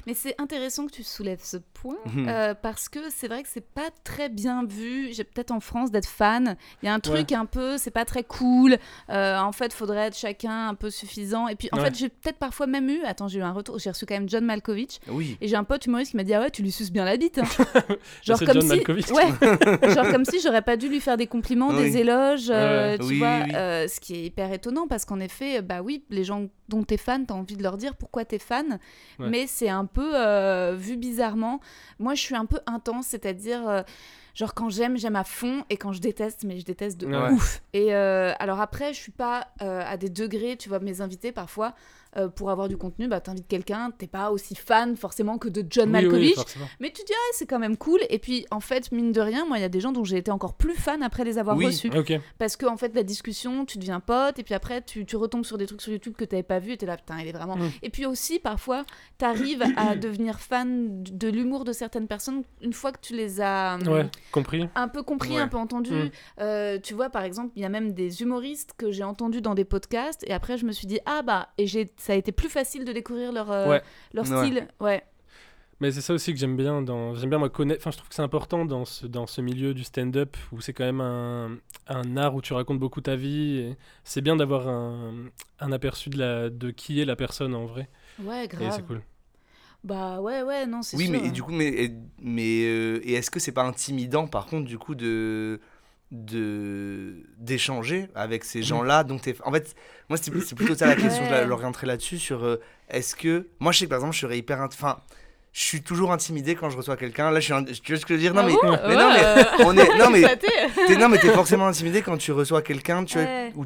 Mais c'est intéressant que tu soulèves ce point Mhm. euh, parce que c'est vrai que c'est pas très bien vu. J'ai peut-être en France d'être fan. Il y a un truc un peu, c'est pas très cool. Euh, en fait, faudrait être chacun un peu suffisant. Et puis en Ouais. fait, j'ai peut-être parfois même eu. Attends, j'ai eu un retour. J'ai reçu quand même John Malkovich. Oui. Et j'ai un pote humoriste qui m'a dit ah ouais tu lui suces bien la bite. hein. genre comme John si Malkovich. ouais genre comme si j'aurais pas dû lui faire des compliments, Oui. des éloges, tu Oui, vois. oui, ce qui est hyper étonnant parce qu'en effet bah oui les gens dont t'es fan t'as envie de leur dire pourquoi t'es fan, Ouais. mais c'est un peu euh, vu bizarrement. Moi je suis un peu intense c'est-à-dire euh, Genre quand j'aime, j'aime à fond et quand je déteste, mais je déteste de Ouais. ouf. Et euh, alors après, je suis pas à des degrés, tu vois, mes invités parfois, euh, pour avoir du contenu, bah t'invites quelqu'un, t'es pas aussi fan forcément que de John oui, Malkovich, mais tu dis, ah, c'est quand même cool. Et puis, en fait, mine de rien, moi, il y a des gens dont j'ai été encore plus fan après les avoir Oui. reçus. Parce que, en fait, la discussion, tu deviens pote, et puis après, tu, tu retombes sur des trucs sur YouTube que t'avais pas vu, et t'es là, putain, il est vraiment. Mm. Et puis aussi, parfois, t'arrives à devenir fan de l'humour de certaines personnes une fois que tu les as. hum, Ouais, compris. un peu compris, Ouais. un peu entendu. Mm. Euh, tu vois, par exemple, il y a même des humoristes que j'ai entendus dans des podcasts, et après, je me suis dit, ah bah, et j'ai, ça a été plus facile de découvrir leur, euh, Ouais. leur style. Ouais. Mais c'est ça aussi que j'aime bien dans j'aime bien moi connaître enfin je trouve que c'est important dans ce dans ce milieu du stand-up où c'est quand même un, un art où tu racontes beaucoup ta vie et c'est bien d'avoir un, un aperçu de la de qui est la personne en vrai Ouais, et grave. c'est cool. Bah ouais, ouais, non, c'est Oui, sûr. mais et du coup, mais, et, mais euh, et est-ce que c'est pas intimidant par contre du coup de de d'échanger avec ces gens-là donc t'es en fait moi c'est plutôt ça la question je rentrer là-dessus sur euh, est-ce que moi je sais que par exemple je serais hyper int- enfin je suis toujours intimidé quand je reçois quelqu'un. Là je suis un- tu vois ce que je veux dire? Non Ah mais, bon? mais Ouais, non mais euh, on est non mais t'es non mais t'es forcément intimidé quand tu reçois quelqu'un tu Ouais. ou-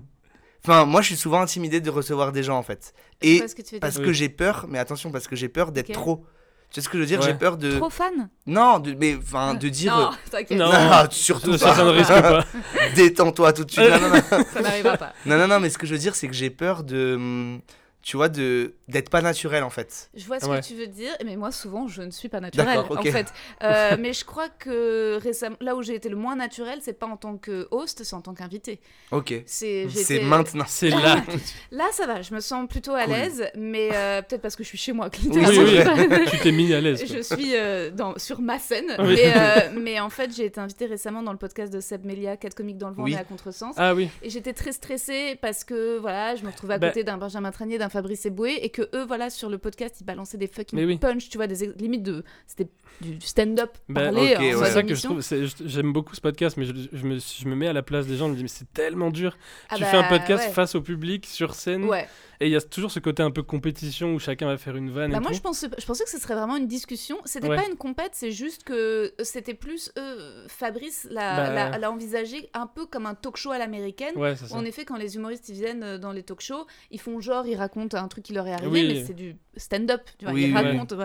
enfin moi je suis souvent intimidé de recevoir des gens en fait. Et que veux parce que j'ai peur mais attention parce que j'ai peur d'être trop tu sais ce que je veux dire? Ouais. j'ai peur de Trop fan? Non de, mais enfin de dire Non, t'inquiète. Non. non, surtout ça, ça ne pas. risque pas. Détends-toi tout de suite. Non, non, non. Ça n'arrivera pas. non, non, non, mais ce que je veux dire, c'est que j'ai peur de, hum, tu vois, de d'être pas naturel en fait. Je vois ce Ouais. que tu veux dire, mais moi souvent je ne suis pas naturelle D'accord, ok. en fait. Euh, mais je crois que récemment, là où j'ai été le moins naturel, c'est pas en tant que host, c'est en tant qu'invité. Ok. C'est maintenant. C'est là. Là ça va, je me sens plutôt à Cool. l'aise, mais euh, peut-être parce que je suis chez moi. que Oui, oui, tu t'es mis à l'aise. Je suis euh, dans, sur ma scène, Oui. mais, euh, mais en fait j'ai été invitée récemment dans le podcast de Seb Melia, 4 comiques dans le vent Oui. et à contresens. Ah oui. Et j'étais très stressée parce que voilà, je me retrouvais à Bah- côté d'un Benjamin Tranier, d'un Fabrice Eboué, et que eux, voilà, sur le podcast, ils balançaient des fucking oui. punch, tu vois, des limites de. C'était du, du stand-up Bah, parlé ouais. C'est ça que je trouve. J'aime beaucoup ce podcast, mais je, je me, je me mets à la place des gens. Je me dis, mais c'est tellement dur. Ah tu bah, fais un podcast ouais. face au public, sur scène, Ouais. Et il y a toujours ce côté un peu compétition où chacun va faire une vanne Bah et moi, tout. je, pense, je pensais que ce serait vraiment une discussion. C'était Ouais. pas une compète, c'est juste que c'était plus. euh, Fabrice l'a Bah. l'a- l'a envisagé un peu comme un talk show à l'américaine. Ouais, c'est ça. En effet, quand les humoristes ils viennent euh, dans les talk shows, ils font genre, ils racontent un truc qui leur est arrivé, Oui. mais c'est du stand-up. Tu vois, Oui, ils racontent.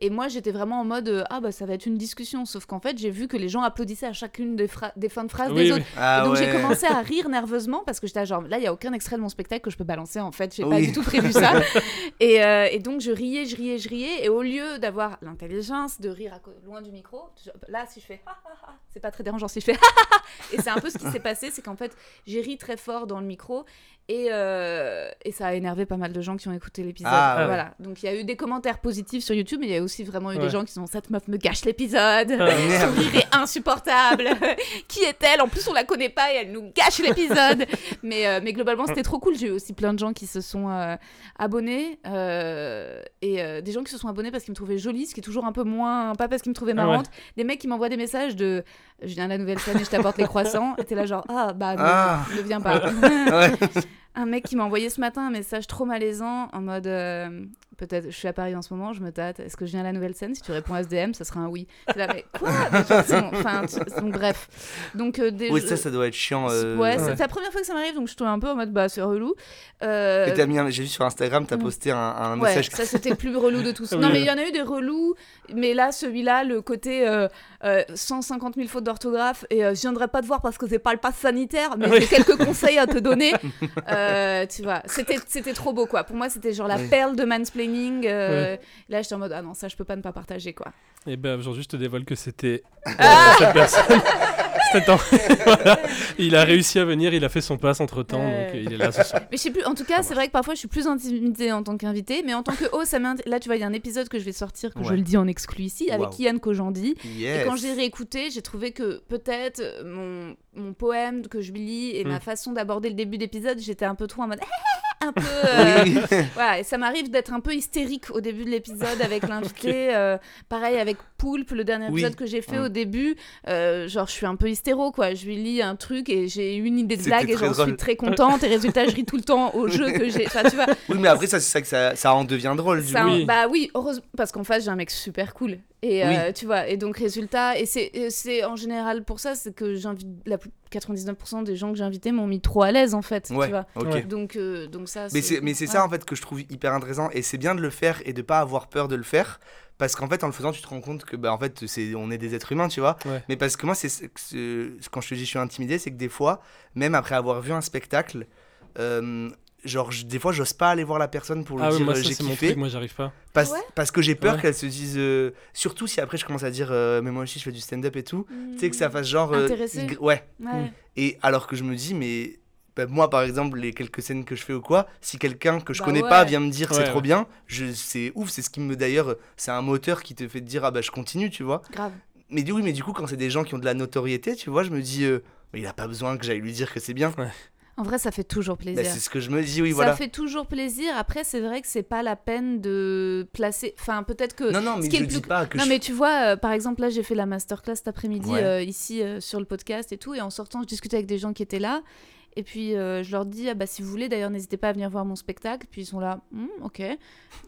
Et moi, j'étais vraiment en mode, euh, ah bah ça va être une discussion. Sauf qu'en fait, j'ai vu que les gens applaudissaient à chacune des, des fins de phrases Oui, des oui. autres. Ah et donc ouais. j'ai commencé à rire nerveusement parce que j'étais genre, là, il y a aucun extrait de mon spectacle que je peux balancer en fait. J'ai pas Oui. du tout prévu ça. et, euh, et donc je riais, je riais, je riais. Et au lieu d'avoir l'intelligence de rire à loin du micro, là, si je fais, ah, ah, ah, c'est pas très dérangeant si je fais, et c'est un peu ce qui s'est passé, c'est qu'en fait, j'ai ri très fort dans le micro et, euh, et ça a énervé pas mal de gens qui ont écouté l'épisode. Ah, ouais. voilà. Donc il y a eu des commentaires positifs sur YouTube, mais il y a aussi vraiment eu des gens qui sont cette meuf me gâche l'épisode. Ah, Son rire est insupportable. qui est-elle? En plus, on la connaît pas et elle nous gâche l'épisode. mais, euh, mais globalement, c'était trop cool. J'ai eu aussi plein de gens qui se sont euh, abonnés euh, et euh, des gens qui se sont abonnés parce qu'ils me trouvaient jolie, ce qui est toujours un peu moins, pas parce qu'ils me trouvaient Ah ouais. marrante. Des mecs qui m'envoient des messages de je viens à la nouvelle scène et je t'apporte les croissants. Et t'es là genre ah bah ne, Ah. ne viens pas. Un mec qui m'a envoyé ce matin un message trop malaisant en mode euh, peut-être je suis à Paris en ce moment je me tâte est-ce que je viens à la nouvelle scène? Si tu réponds à ce DM ça sera un oui C'est là mais quoi? Enfin donc bref donc euh, des Oui, jeux- ça, ça doit être chiant. euh, ouais, c'est la première fois que ça m'arrive donc je suis un peu en mode bah c'est relou Euh, Et t'as mis un- J'ai vu sur Instagram, t'as Mm. posté un, un Ouais, message. ça c'était le plus relou de tous. Non, mais il y en a eu des relous, mais là, celui-là, le côté euh, euh, 150 000 fautes d'orthographe, et euh, je viendrai pas te voir parce que c'est pas le pass sanitaire, mais Oui. j'ai quelques conseils à te donner. Euh, tu vois, c'était c'était trop beau, quoi. Pour moi, c'était genre la Oui. perle de mansplaining. Euh, Là, j'étais en mode, ah non, ça, je peux pas ne pas partager, quoi. Et ben aujourd'hui, je te dévoile que c'était Ah cette personne. Voilà. Il a réussi à venir, il a fait son passe entre temps, Ouais. donc il est là ce soir. Mais je sais plus, en tout cas, c'est vrai que parfois je suis plus intimidée en tant qu'invité, mais en tant que haut, ça Là, tu vois, il y a un épisode que je vais sortir, que je Ouais. le dis en exclu ici, avec Waouh. Yann Kojandi. Yes. Et quand j'ai réécouté, j'ai trouvé que peut-être mon, mon poème que je lis et ma Mm. façon d'aborder le début d'épisode, j'étais un peu trop en mode un peu euh, Oui. voilà et ça m'arrive d'être un peu hystérique au début de l'épisode avec l'invité euh, pareil avec Poulpe le dernier Oui. épisode que j'ai fait au début euh, genre je suis un peu hystéro quoi je lui lis un truc et j'ai une idée de blague et j'en suis très contente et résultat je ris tout le temps au jeu que j'ai enfin tu vois Oui, mais après, ça, c'est ça que ça, ça en devient drôle. Du ça, coup. Oui. Bah oui, heureusement, parce qu'en face, j'ai un mec super cool. Et euh, tu vois, et donc résultat, et c'est en général pour ça, c'est que j'invite, la plus- 99% des gens que j'ai invités m'ont mis trop à l'aise en fait, Ouais, tu vois. Donc, euh, donc ça, Mais c'est, mais c'est ça en fait que je trouve hyper intéressant et c'est bien de le faire et de pas avoir peur de le faire parce qu'en fait en le faisant tu te rends compte que bah en fait c'est on est des êtres humains tu vois Ouais. mais parce que moi c'est quand je te dis je suis intimidé c'est que des fois même après avoir vu un spectacle euh, genre je- des fois j'ose pas aller voir la personne pour lui Ah oui, dire moi euh, j'ai kiffé truc, moi j'arrive pas. parce, Ouais. parce que j'ai peur Ouais. qu'elle se dise euh, surtout si après je commence à dire euh, mais moi aussi je fais du stand-up et tout tu sais que ça fasse genre euh, ouais Ouais. et alors que je me dis, mais bah, moi, par exemple, les quelques scènes que je fais ou quoi, si quelqu'un que je Bah connais ouais. pas vient me dire c'est Ouais, trop ouais. bien, je, c'est ouf, c'est ce qui me d'ailleurs, c'est un moteur qui te fait te dire ah bah je continue, tu vois. Grave. Mais du- oui, mais du coup, quand c'est des gens qui ont de la notoriété, tu vois, je me dis, euh, mais il a pas besoin que j'aille lui dire que c'est bien. En vrai, ça fait toujours Bah, plaisir. c'est ce que je me dis, oui, ça voilà. fait toujours plaisir. Après, c'est vrai que c'est pas la peine de placer. Enfin, peut-être que. Non, non, mais qui est je le dis plus- pas que Non je- mais tu vois, euh, par exemple là j'ai fait la masterclass cet après-midi Ouais. euh, ici euh, sur le podcast et tout, et en sortant je discutais avec des gens qui étaient là, et puis euh, je leur dis ah bah si vous voulez d'ailleurs n'hésitez pas à venir voir mon spectacle, puis ils sont là, Hmm, ok,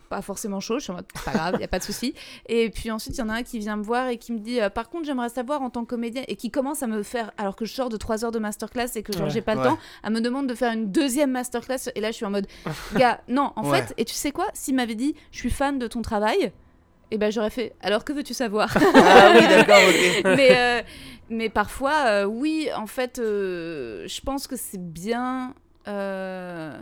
pas forcément chaud, je suis en mode pas grave, y a pas de souci, et puis ensuite il y en a un qui vient me voir et qui me dit euh, par contre j'aimerais savoir en tant que comédien et qui commence à me faire alors que je sors de 3 heures de masterclass et que genre Ouais. j'ai pas le Ouais. temps, à me demande de faire une deuxième masterclass et là je suis en mode gars non en Ouais. fait et tu sais quoi? S'il m'avait dit je suis fan de ton travail et ben j'aurais fait alors que veux-tu savoir? Ah oui, d'accord, ok. mais, euh, mais parfois, euh, oui, en fait, euh, je pense que c'est bien euh,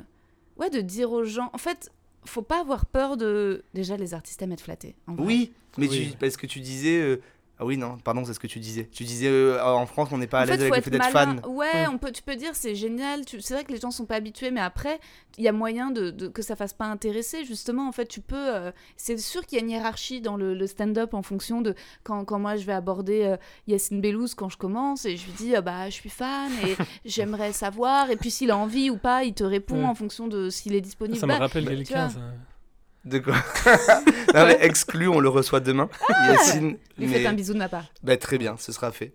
ouais, de dire aux gens. En fait, faut pas avoir peur de. Déjà, les artistes aiment être flattés. en vrai. Oui, mais Oui. tu, parce que tu disais. Ah oui, non, pardon, c'est ce que tu disais. Tu disais euh, en France, on n'est pas à En fait, l'aise faut avec le être fait d'être fan. Ouais, on peut, tu peux dire c'est génial. Tu... C'est vrai que les gens sont pas habitués, mais après, il y a moyen de, de- que ça fasse pas intéresser. Justement, en fait, tu peux. euh, C'est sûr qu'il y a une hiérarchie dans le, le stand-up en fonction de quand, quand moi je vais aborder euh, Yacine Bellouz quand je commence et je lui dis euh, bah je suis fan et j'aimerais savoir et puis s'il a envie ou pas, il te répond Ouais. en fonction de s'il est disponible. Ça me Bah, rappelle tu quelqu'un. De quoi Non, mais exclu, on le reçoit demain. Yacine. Ah Lui mais- faites un bisou de ma part. Bah, très bien, ce sera fait.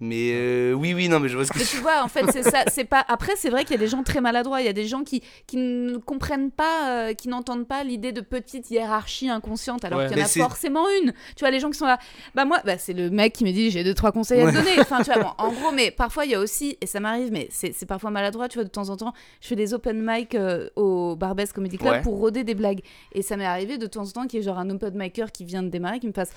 Mais euh, oui, oui, non, mais je vois ce que Mais tu vois, en fait, c'est ça. C'est pas. Après, c'est vrai qu'il y a des gens très maladroits. Il y a des gens qui, qui ne comprennent pas, euh, qui n'entendent pas l'idée de petite hiérarchie inconsciente, alors Ouais. qu'il y en Mais a forcément une. Tu vois, les gens qui sont là. Bah moi, bah, c'est le mec qui me dit j'ai deux trois conseils à te donner. Enfin, tu vois, bon, en gros, mais parfois il y a aussi, et ça m'arrive, mais c'est parfois maladroit. Tu vois, de temps en temps, je fais des open mic euh, au Barbès Comedy Club Ouais. pour roder des blagues. Et ça m'est arrivé de temps en temps qu'il y ait genre un open micer qui vient de démarrer, qui me fasse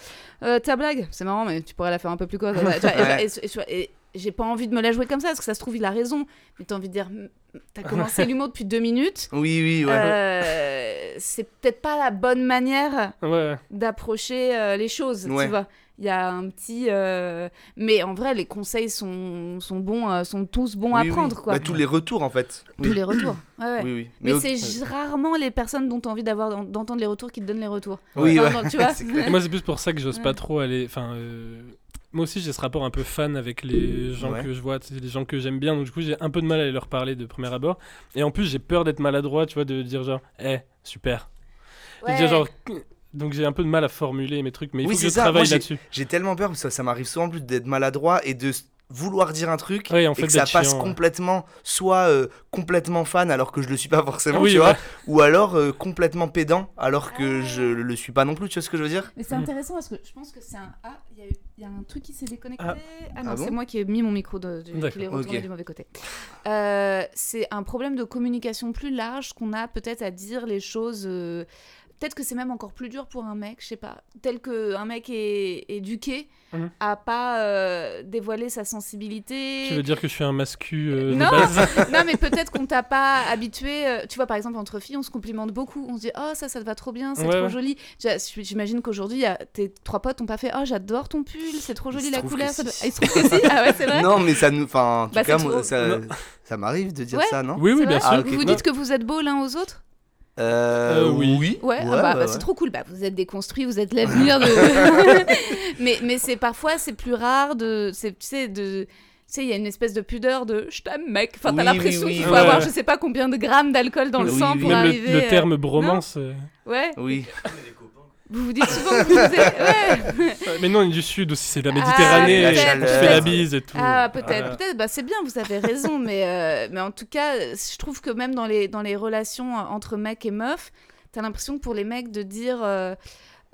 ta blague, c'est marrant, mais tu pourrais la faire un peu plus quoi. Tu vois, et- j'ai pas envie de me la jouer comme ça, parce que ça se trouve, il a raison. Mais t'as envie de dire, t'as commencé l'humour depuis deux minutes. Oui, oui, ouais. Euh, c'est peut-être pas la bonne manière Ouais. d'approcher euh, les choses, Ouais. tu vois. Il y a un petit. euh, Mais en vrai, les conseils sont, sont bons, euh, sont tous bons à Oui, prendre, quoi. Bah, tous les retours, en fait. Tous Oui. les retours. Ouais, ouais. Oui, oui. Mais, c'est rarement les personnes dont tu as envie d'avoir d'entendre les retours qui te donnent les retours. Oui, Enfin, ouais. non, tu vois moi, c'est plus pour ça que j'ose Ouais. pas trop aller. Enfin, euh, moi aussi, j'ai ce rapport un peu fan avec les gens Ouais. que je vois, les gens que j'aime bien. Donc, du coup, j'ai un peu de mal à aller leur parler de premier abord. Et en plus, j'ai peur d'être maladroit, tu vois, de dire genre, eh, super. Et de dire genre. Donc, j'ai un peu de mal à formuler mes trucs, mais il Oui, faut que je ça. Travaille j'ai- là-dessus. J'ai tellement peur, parce que ça, ça m'arrive souvent plus d'être maladroit et de vouloir dire un truc en et que ça passe chiant, ouais. complètement, soit euh, complètement fan alors que je le suis pas forcément, Oui, tu ouais. vois, ou alors euh, complètement pédant alors que je le suis pas non plus, tu vois ce que je veux dire? Mais c'est Mm. intéressant parce que je pense que c'est un. Ah, il y, a y un truc qui s'est déconnecté. Ah. Ah, non, Ah bon? c'est moi qui ai mis mon micro de, qui l'ai retourné ok. du mauvais côté. Euh, c'est un problème de communication plus large qu'on a peut-être à dire les choses. Peut-être que c'est même encore plus dur pour un mec, je sais pas. Tel qu'un mec est éduqué Mhm. à pas euh, dévoiler sa sensibilité. Tu veux dire que je suis un mascu euh, Non. non, mais peut-être qu'on t'a pas habitué. euh, Tu vois, par exemple, entre filles, on se complimente beaucoup. On se dit, oh, ça, ça te va trop bien, c'est Ouais, trop ouais. joli. J'imagine qu'aujourd'hui, tes trois potes t'ont pas fait, oh, j'adore ton pull, c'est trop joli la couleur. que ça si. Ah, il se trouve que si Ah ouais, c'est vrai Non, mais ça nous. Enfin, en tout Bah, cas, c'est moi, trop- ça, ça m'arrive de dire Ouais. ça, non? Oui, oui, bien sûr. Ah, ok. Vous vous Non. dites que vous êtes beaux l'un aux autres? Euh, Euh, oui. oui. Ouais, ah Ouais, bah, ouais, bah, ouais. c'est trop cool. Bah, vous êtes déconstruits, vous êtes l'avenir de. mais mais c'est parfois c'est plus rare de, c'est tu sais de. Tu sais, il y a une espèce de pudeur de je t'aime, mec. Enfin, t'as Oui, l'impression oui, qu'il faut Ouais. avoir je sais pas combien de grammes d'alcool dans le Oui, sang oui. pour Même le, arriver. le euh, terme bromance. euh, Ouais, Oui. vous vous dites souvent que vous êtes. Ouais. Mais non, on est du sud aussi, c'est la Méditerranée. la on chaleur. se fait la bise et tout. Ah, peut-être, Ah. peut-être. Bah, c'est bien, vous avez raison. mais, euh, mais en tout cas, je trouve que même dans les, dans les relations entre mecs et meufs, t'as l'impression que pour les mecs de dire euh,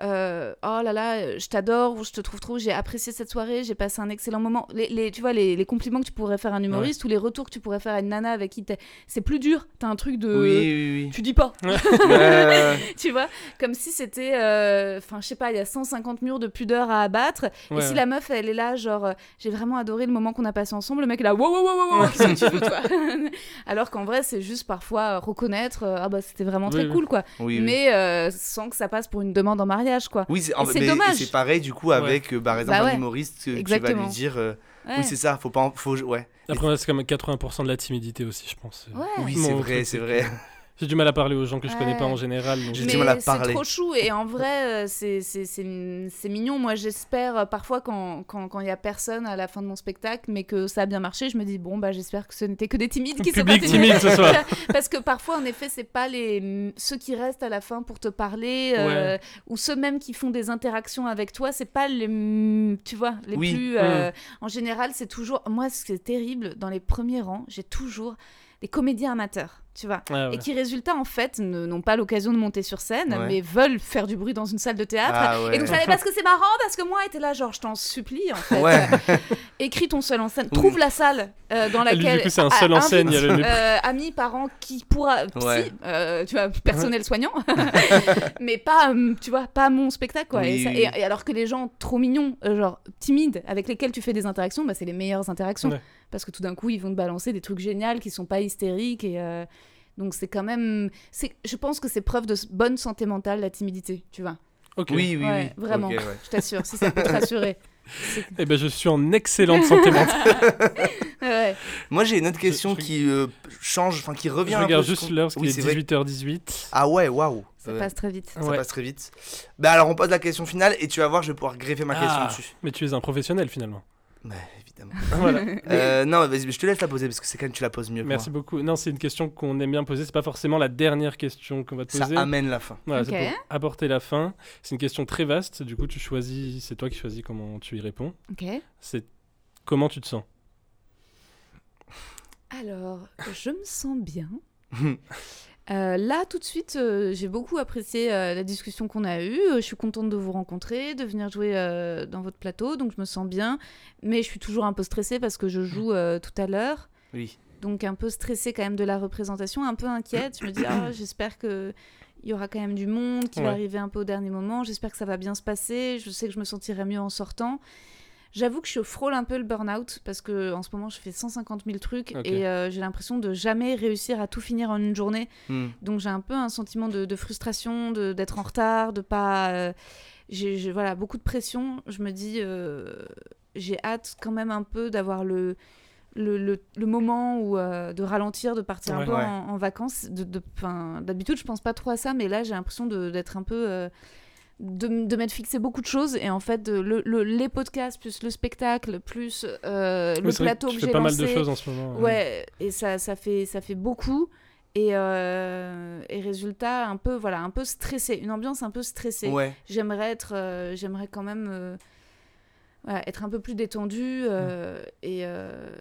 euh, Oh là là, je t'adore, ou je te trouve trop, j'ai apprécié cette soirée, j'ai passé un excellent moment. Les, les- tu vois, les, les compliments que tu pourrais faire à un humoriste ou les retours que tu pourrais faire à une nana avec qui t'es. C'est plus dur. T'as un truc de. Oui, oui, Tu dis pas. tu vois Comme si c'était. euh, Enfin, je sais pas, il y a 150 murs de pudeur à abattre. Ouais, Et si ouais. la meuf, elle est là, genre, euh, j'ai vraiment adoré le moment qu'on a passé ensemble, le mec est là, wow, wow, wow, wow, qu'est-ce que tu veux, toi Alors qu'en vrai, c'est juste parfois reconnaître, euh, ah bah c'était vraiment très cool, quoi. Mais euh, sans que ça passe pour une demande en mariage, quoi. Oui, c'est dommage. c'est pareil du coup avec euh, par exemple Bah ouais. un humoriste que tu vas lui dire euh, Ouais. oui c'est ça faut pas en- faut ouais Après, c'est comme 80% de la timidité aussi, je pense. Ouais. oui c'est vrai c'est vrai J'ai du mal à parler aux gens que je connais Ouais. pas en général. J'ai du mal à c'est parler. trop chou et en vrai, euh, c'est- c'est c'est- c'est mignon. Moi, j'espère euh, parfois quand il quand, quand il y a personne à la fin de mon spectacle, mais que ça a bien marché, je me dis bon bah j'espère que ce n'était que des timides qui sont Public pas timide ce soir. Parce que parfois, en effet, c'est pas les ceux qui restent à la fin pour te parler euh, ou ceux même qui font des interactions avec toi, c'est pas les tu vois les Oui. plus. euh, En général, c'est toujours moi ce qui est terrible dans les premiers rangs, j'ai toujours des comédiens amateurs, tu vois. Ah ouais. et qui résultat en fait n'ont pas l'occasion de monter sur scène Ouais. mais veulent faire du bruit dans une salle de théâtre. Ah ouais. et donc ça parce que c'est marrant parce que moi était là genre je t'en supplie en fait. Écris ton seul en scène. Trouve la salle euh, dans Ah, lui, laquelle du coup, c'est un seul en scène, il y a le euh, amis parents qui pourra psy euh, tu vois personnel soignant. Mais pas tu vois pas mon spectacle quoi. Oui, et, ça- oui, et- alors que les gens trop mignons genre timides avec lesquels tu fais des interactions bah c'est les meilleures interactions. Parce que tout d'un coup ils vont te balancer des trucs géniaux qui sont pas hystériques et euh, Donc c'est quand même, c'est, je pense que c'est preuve de bonne santé mentale la timidité, tu vois. Ok. Oui, oui, Ouais, oui. vraiment. Ouais. Je t'assure, si ça peut te rassurer. Eh ben, je suis en excellente santé mentale. Ouais. Moi, j'ai une autre question je- qui euh, change, enfin qui revient Je un regarde peu. juste l'heure, parce Oui, qu'il c'est est vrai. 18h18. Ah ouais, waouh. Ça passe très vite. Ça Ouais. passe très vite. Bah alors, on pose la question finale et tu vas voir, je vais pouvoir greffer ma question Ah, dessus. Mais tu es un professionnel finalement. Bah, évidemment. voilà. Euh, non, vas-y, je te laisse la poser parce que c'est quand même tu la poses mieux Merci moi. beaucoup. Non, c'est une question qu'on aime bien poser. C'est pas forcément la dernière question qu'on va te Ça poser. amène la fin. Voilà, Ok. c'est pour apporter la fin. C'est une question très vaste. Du coup, tu choisis. C'est toi qui choisis comment tu y réponds. Ok. C'est comment tu te sens? Alors, je me sens bien. Euh, là, tout de suite, euh, j'ai beaucoup apprécié euh, la discussion qu'on a eue. Je suis contente de vous rencontrer, de venir jouer dans votre plateau, donc je me sens bien. Mais je suis toujours un peu stressée parce que je joue tout à l'heure. Oui. Donc un peu stressée quand même de la représentation, un peu inquiète. Je me dis, ah, j'espère que il y aura quand même du monde qui va arriver un peu au dernier moment. J'espère que ça va bien se passer. Je sais que je me sentirai mieux en sortant. J'avoue que je frôle un peu le burn-out parce que en ce moment je fais 150 000 trucs et euh, j'ai l'impression de jamais réussir à tout finir en une journée. Hmm. Donc j'ai un peu un sentiment de, de frustration, de- d'être en retard, de pas. euh, j'ai voilà beaucoup de pression. Je me dis euh, j'ai hâte quand même un peu d'avoir le le, le, le moment où de ralentir, de partir un peu Ouais. en, en vacances. De, de, D'habitude je pense pas trop à ça, mais là j'ai l'impression d'être un peu de, de m'être fixé beaucoup de choses et en fait de- le, le- les podcasts plus le spectacle plus euh, le Oui, plateau que que, j'ai fais pas lancé mal de choses en ce moment. Ouais, et ça, ça, fait, ça fait beaucoup. Et, euh, et résultat, un peu, voilà, un peu stressé. Une ambiance un peu stressée. Ouais. J'aimerais être, euh, j'aimerais quand même euh, voilà, être un peu plus détendue. euh, et, euh,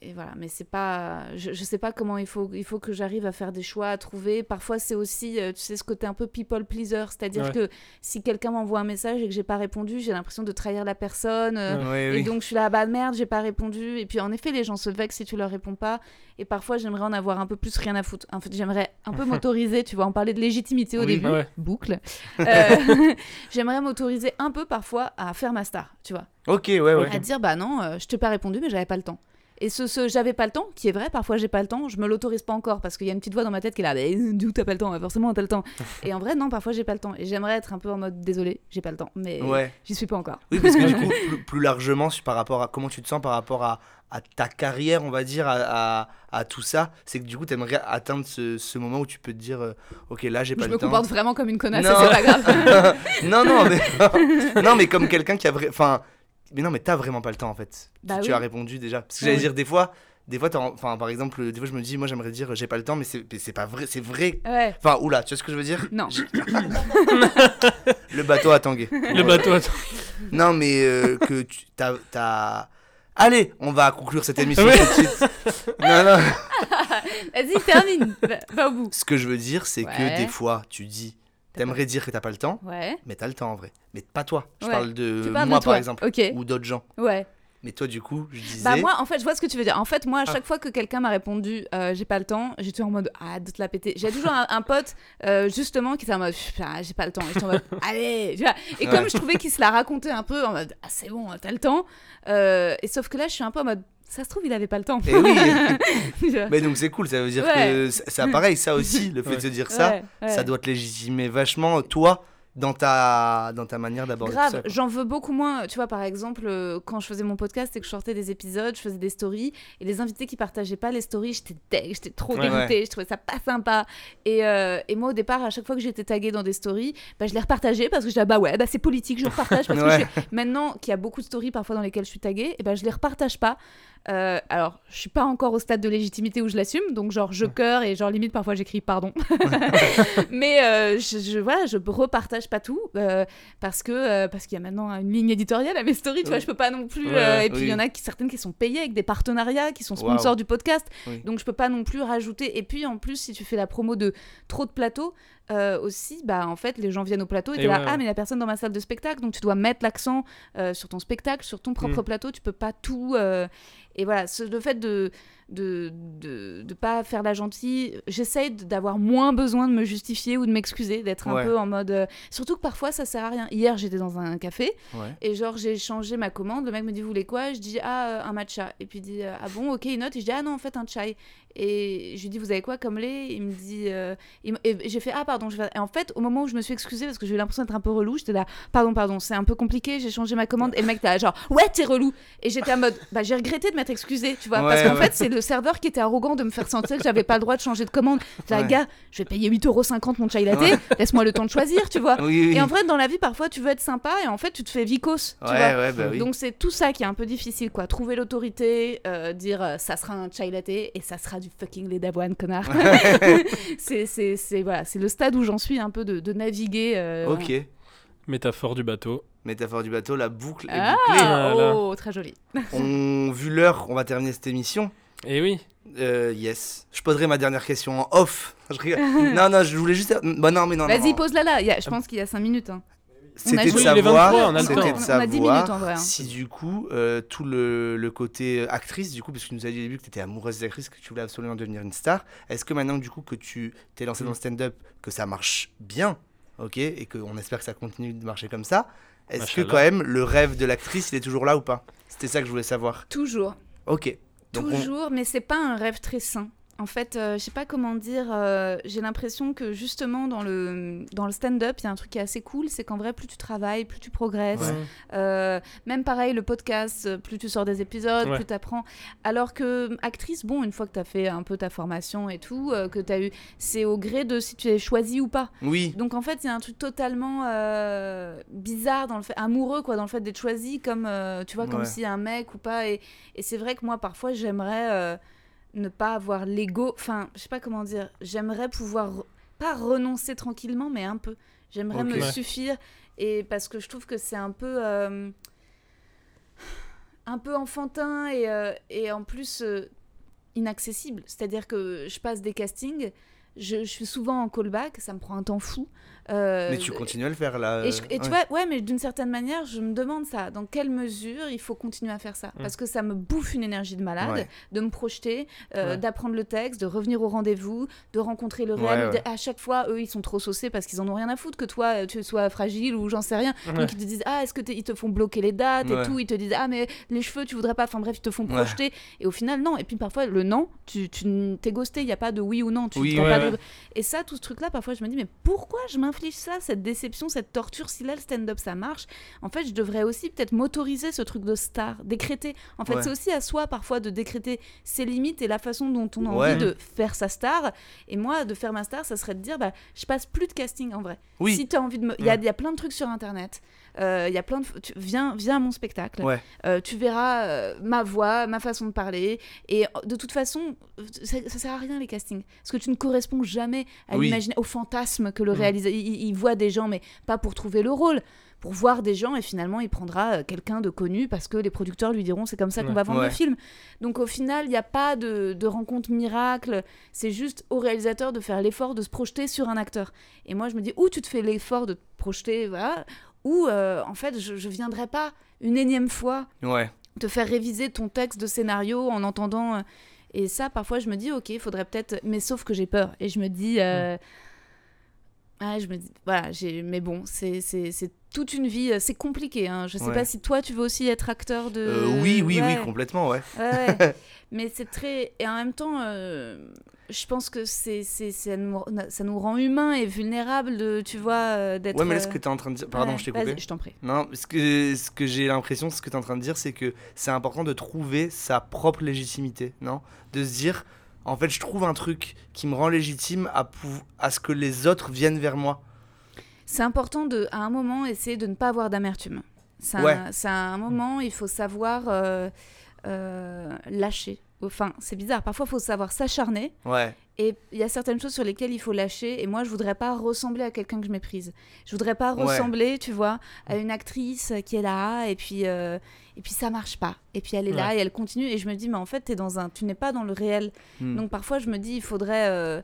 et voilà, mais c'est pas. Je, je sais pas comment il faut, il faut que j'arrive à faire des choix, à trouver. Parfois, c'est aussi, euh, tu sais, ce côté un peu people pleaser. C'est-à-dire Ouais. que si quelqu'un m'envoie un message et que j'ai pas répondu, j'ai l'impression de trahir la personne. euh, Ouais, et oui. donc je suis là, bah merde, j'ai pas répondu. Et puis en effet, les gens se vexent si tu leur réponds pas. Et parfois, j'aimerais en avoir un peu plus rien à foutre. En fait, j'aimerais un peu m'autoriser, tu vois, on parlait de légitimité au Oui. début. Ouais. Boucle. Euh, j'aimerais m'autoriser un peu parfois à faire ma star, tu vois. Ok, ouais, ouais. À dire, bah non, euh, je t'ai pas répondu, mais j'avais pas le temps. Et ce, ce j'avais pas le temps, qui est vrai, parfois j'ai pas le temps, je me l'autorise pas encore parce qu'il y a une petite voix dans ma tête qui est là, mais d'où t'as pas le temps Forcément, t'as le temps. Et en vrai, non, parfois j'ai pas le temps. Et j'aimerais être un peu en mode désolé, j'ai pas le temps, mais Ouais. j'y suis pas encore. Oui, parce que du coup, plus, plus largement, par rapport à comment tu te sens par rapport à, à ta carrière, on va dire, à, à, à tout ça, c'est que du coup, tu aimerais atteindre ce, ce moment où tu peux te dire, euh, ok, là, j'ai pas je le me temps. comporte vraiment comme une connasse, c'est pas grave. non, non, mais, non, mais comme quelqu'un qui a vraiment. Enfin, mais non, mais t'as vraiment pas le temps en fait. Bah tu oui. as répondu déjà. Parce que j'allais Oui. dire, des fois, des fois, enfin, par exemple, des fois, je me dis, moi, j'aimerais dire, j'ai pas le temps, mais c'est pas vrai, c'est vrai. Ouais. Enfin, oula, tu vois ce que je veux dire? Non. Le bateau a tangué. Le bateau, attends. Non, mais euh, que tu t'as, t'as- Allez, on va conclure cette émission Oui. tout de suite. Non, non. Vas-y, termine. Va, va au bout. Ce que je veux dire, c'est Ouais. que des fois, tu dis, t'aimerais dire que t'as pas le temps, Ouais. mais t'as le temps en vrai. Mais pas toi. Je Ouais. parle de moi, de par exemple, ou d'autres gens. Ouais. Mais toi, du coup, je disais. Bah moi, en fait, je vois ce que tu veux dire. En fait, moi, à Ah. chaque fois que quelqu'un m'a répondu euh, j'ai pas le temps, j'étais en mode ah de te la péter. J'ai toujours un, un pote euh, justement qui était en mode ah, j'ai pas le temps. Et j'étais en mode allez. Tu vois et comme je trouvais qu'il se la racontait un peu en mode ah c'est bon, t'as le temps. Euh, et sauf que là, je suis un peu en mode ça se trouve il avait pas le temps. Eh oui. Mais donc c'est cool, ça veut dire Ouais. que c'est c'est pareil, ça aussi, le fait de se dire ça, ouais. ça doit te légitimer vachement, toi, dans ta, dans ta manière d'aborder Grave, j'en veux beaucoup moins. Tu vois, par exemple, euh, quand je faisais mon podcast et que je sortais des épisodes, je faisais des stories, et les invités qui partageaient pas les stories, j'étais deg, j'étais trop Ouais. dégoûtée, je trouvais ça pas sympa. Et, euh, et moi, au départ, à chaque fois que j'étais taguée dans des stories, bah, je les repartageais parce que je disais, ah bah ouais, bah, c'est politique, je repartage. Parce que je maintenant qu'il y a beaucoup de stories parfois dans lesquelles je suis taguée, et ben je les repartage pas. Euh, alors, je suis pas encore au stade de légitimité où je l'assume, donc genre je cœur et genre limite parfois j'écris pardon. Mais je, je, voilà, je repartage pas tout euh, parce que euh, parce qu'il y a maintenant une ligne éditoriale à mes stories, tu vois, je peux pas non plus. Ouais, euh, et puis il oui. y en a qui, certaines qui sont payées avec des partenariats, qui sont sponsors du podcast, Oui. donc je peux pas non plus rajouter. Et puis en plus, si tu fais la promo de trop de plateaux. Euh, aussi, bah en fait, les gens viennent au plateau et Et t'es là, ouais, ah ouais. mais il y a personne dans ma salle de spectacle, donc tu dois mettre l'accent euh, sur ton spectacle, sur ton propre Mm. plateau, tu peux pas tout. euh, Et voilà, ce- le fait de de, de de pas faire la gentille, j'essaye d'avoir moins besoin de me justifier ou de m'excuser, d'être un Ouais. peu en mode. Surtout que parfois ça sert à rien. Hier j'étais dans un café et genre j'ai changé ma commande, le mec me dit vous voulez quoi? Je dis ah un matcha et puis il dit ah bon ok une note? Et je dis ah non en fait un chai Et je lui dis, vous avez quoi comme lait? Il me dit. euh, il et j'ai fait, ah, pardon. Et en fait, au moment où je me suis excusée, parce que j'ai eu l'impression d'être un peu relou, j'étais là, pardon, pardon, c'est un peu compliqué, j'ai changé ma commande. Et le mec, t'as genre, ouais, t'es relou. Et j'étais en mode, bah, j'ai regretté de m'être excusée, tu vois. parce qu'en ouais. fait, c'est le serveur qui était arrogant de me faire sentir que j'avais pas le droit de changer de commande. Là, Ouais. gars, je vais payer 8,50€ mon chai latte, laisse-moi le temps de choisir, tu vois. Oui, oui. Et en vrai, dans la vie, parfois, tu veux être sympa et en fait, tu te fais vicos, tu vois. ouais, bah oui. Donc c'est tout ça qui est un peu difficile, quoi. Trouver l'autorité, euh, dire euh, ça sera un chai latte et ça sera du fucking lait d'avoine, connard. c'est, c'est, c'est, voilà, c'est le stade où j'en suis un peu de, de naviguer. euh, Ok. Métaphore du bateau. Métaphore du bateau, la boucle est Ah, bouclée. Voilà. oh, très joli. On, vu l'heure, on va terminer cette émission. Et oui. Euh, yes. Je poserai ma dernière question en off. Je non, non, je voulais juste. Bah non, mais non. Vas-y, pose-la là. Il y a- je pense qu'il y a 5 minutes. hein. On a C'était de savoir, 23, on a le c'était de On a 10 savoir minutes, en vrai, hein. si du coup euh, tout le, le côté actrice, du coup, parce que tu nous as dit au début que tu étais amoureuse d'actrice, que tu voulais absolument devenir une star, est-ce que maintenant du coup que tu t'es lancé Mm. dans le stand-up, que ça marche bien, ok, et qu'on espère que ça continue de marcher comme ça, est-ce que quand même le rêve de l'actrice il est toujours là ou pas? C'était ça que je voulais savoir. Toujours. Ok. Donc on- Toujours, mais c'est pas un rêve très sain. En fait, euh, je sais pas comment dire, euh, j'ai l'impression que justement dans le, dans le stand-up, il y a un truc qui est assez cool, c'est qu'en vrai, plus tu travailles, plus tu progresses. Ouais. Euh, même pareil, le podcast, euh, plus tu sors des épisodes, Ouais. plus tu apprends. Alors que actrice, bon, une fois que tu as fait un peu ta formation et tout, que tu as eu, c'est au gré de si tu es choisi ou pas. Oui. Donc en fait, il y a un truc totalement bizarre dans le fait, amoureux quoi, dans le fait d'être choisi comme, tu vois, comme Ouais. si un mec ou pas. Et, et c'est vrai que moi, parfois, j'aimerais ne pas avoir l'ego. Enfin, je sais pas comment dire. J'aimerais pouvoir re- pas renoncer tranquillement, mais un peu. J'aimerais me suffire et parce que je trouve que c'est un peu. euh, un peu enfantin et, euh, et en plus euh, inaccessible. C'est-à-dire que je passe des castings, je, je suis souvent en callback, ça me prend un temps fou. Euh, Mais tu continues à le faire là. et, je- et euh, tu ouais. vois, ouais, mais d'une certaine manière, je me demande ça. Dans quelle mesure il faut continuer à faire ça Parce que ça me bouffe une énergie de malade, Ouais. de me projeter, euh, Ouais. d'apprendre le texte, de revenir au rendez-vous, de rencontrer le réel. ouais. À chaque fois, eux, ils sont trop saucés parce qu'ils en ont rien à foutre que toi, tu sois fragile ou j'en sais rien. Ouais. Donc ils te disent, ah, est-ce que t'es- ils te font bloquer les dates Ouais. et tout Ils te disent, ah, mais les cheveux, tu voudrais pas. Enfin bref, ils te font Ouais. projeter. Et au final, non. Et puis parfois, le non, tu, tu t'es ghosté. Il n'y a pas de oui ou non. Tu, Oui, t'as ouais, pas de- ouais. Et ça, tout ce truc-là, parfois, je me dis, mais pourquoi je m'inflige ça, cette déception, cette torture Si là, le stand-up, ça marche, en fait, je devrais aussi peut-être m'autoriser ce truc de star, décréter. En fait, Ouais. c'est aussi à soi, parfois, de décréter ses limites et la façon dont on a Ouais. envie de faire sa star. Et moi, de faire ma star, ça serait de dire, bah, je passe plus de casting, en vrai. Oui. Si tu as envie de me... Il y, a, il y a plein de trucs sur Internet. Euh, Il y a plein de... tu- Viens, viens à mon spectacle. Ouais. Euh, tu verras euh, ma voix, ma façon de parler. Et euh, de toute façon, euh, ça, ça sert à rien les castings. Parce que tu ne corresponds jamais à Oui. au fantasme que le Mm. réalisateur. Il, voit des gens, mais pas pour trouver le rôle. Pour voir des gens et finalement il prendra euh, quelqu'un de connu parce que les producteurs lui diront c'est comme ça qu'on va vendre Ouais. le film. Donc au final il n'y a pas de, de rencontre miracle. C'est juste au réalisateur de faire l'effort de se projeter sur un acteur. Et moi je me dis ou tu te fais l'effort de te projeter, voilà, ou euh, en fait je, je viendrai pas une énième fois Ouais. te faire réviser ton texte de scénario en entendant. euh, Et ça, parfois, je me dis, ok, il faudrait peut-être. Mais sauf que j'ai peur. Et je me dis. euh, ouais, je me dis. Voilà, j'ai. Mais bon, c'est c'est- c'est toute une vie. euh, C'est compliqué. Hein. Je sais Ouais. pas si toi, tu veux aussi être acteur de. Euh, oui, oui, Ouais. oui, complètement, ouais. Mais c'est très. Et en même temps, euh, je pense que c'est c'est- ça, nous, ça nous rend humains et vulnérables, de, tu vois, d'être. Ouais, mais là, ce que tu es en train de dire. Pardon, je t'ai coupé. Je t'en prie. Non, ce que, ce que j'ai l'impression, ce que tu es en train de dire, c'est que c'est important de trouver sa propre légitimité, non? De se dire, en fait, je trouve un truc qui me rend légitime à, à ce que les autres viennent vers moi. C'est important de, à un moment, essayer de ne pas avoir d'amertume. C'est un- Ouais. un moment, il faut savoir euh, euh, lâcher. Enfin, c'est bizarre. Parfois, il faut savoir s'acharner. Ouais, Et il y a certaines choses sur lesquelles il faut lâcher. Et moi, je voudrais pas ressembler à quelqu'un que je méprise. Je voudrais pas Ouais. ressembler, tu vois, à une actrice qui est là et puis euh, et puis ça marche pas. Et puis elle est là Ouais. et elle continue. Et je me dis, mais en fait, dans un, tu n'es pas dans le réel. Hmm. Donc parfois, je me dis, il faudrait euh,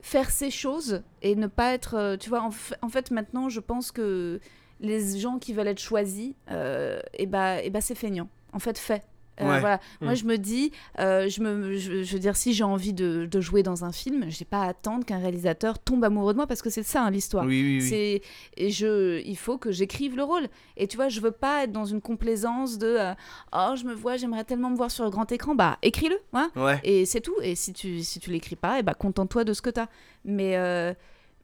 faire ces choses et ne pas être, euh, tu vois. En, fait, maintenant, je pense que les gens qui veulent être choisis, euh, et bah, et bah, c'est feignant. En fait, fais. Euh, Ouais. voilà. Moi, Mm. je me dis, euh, je, me, je, je veux dire, si j'ai envie de, de jouer dans un film, j'ai pas à attendre qu'un réalisateur tombe amoureux de moi parce que c'est ça hein, l'histoire. Oui, oui, oui. C'est et je, il faut que j'écrive le rôle. Et tu vois, je veux pas être dans une complaisance de, euh, oh, je me vois, j'aimerais tellement me voir sur le grand écran. Bah, écris-le, hein. Ouais. Et c'est tout. Et si tu, si tu l'écris pas, et bah, contente-toi de ce que t'as. Mais, euh,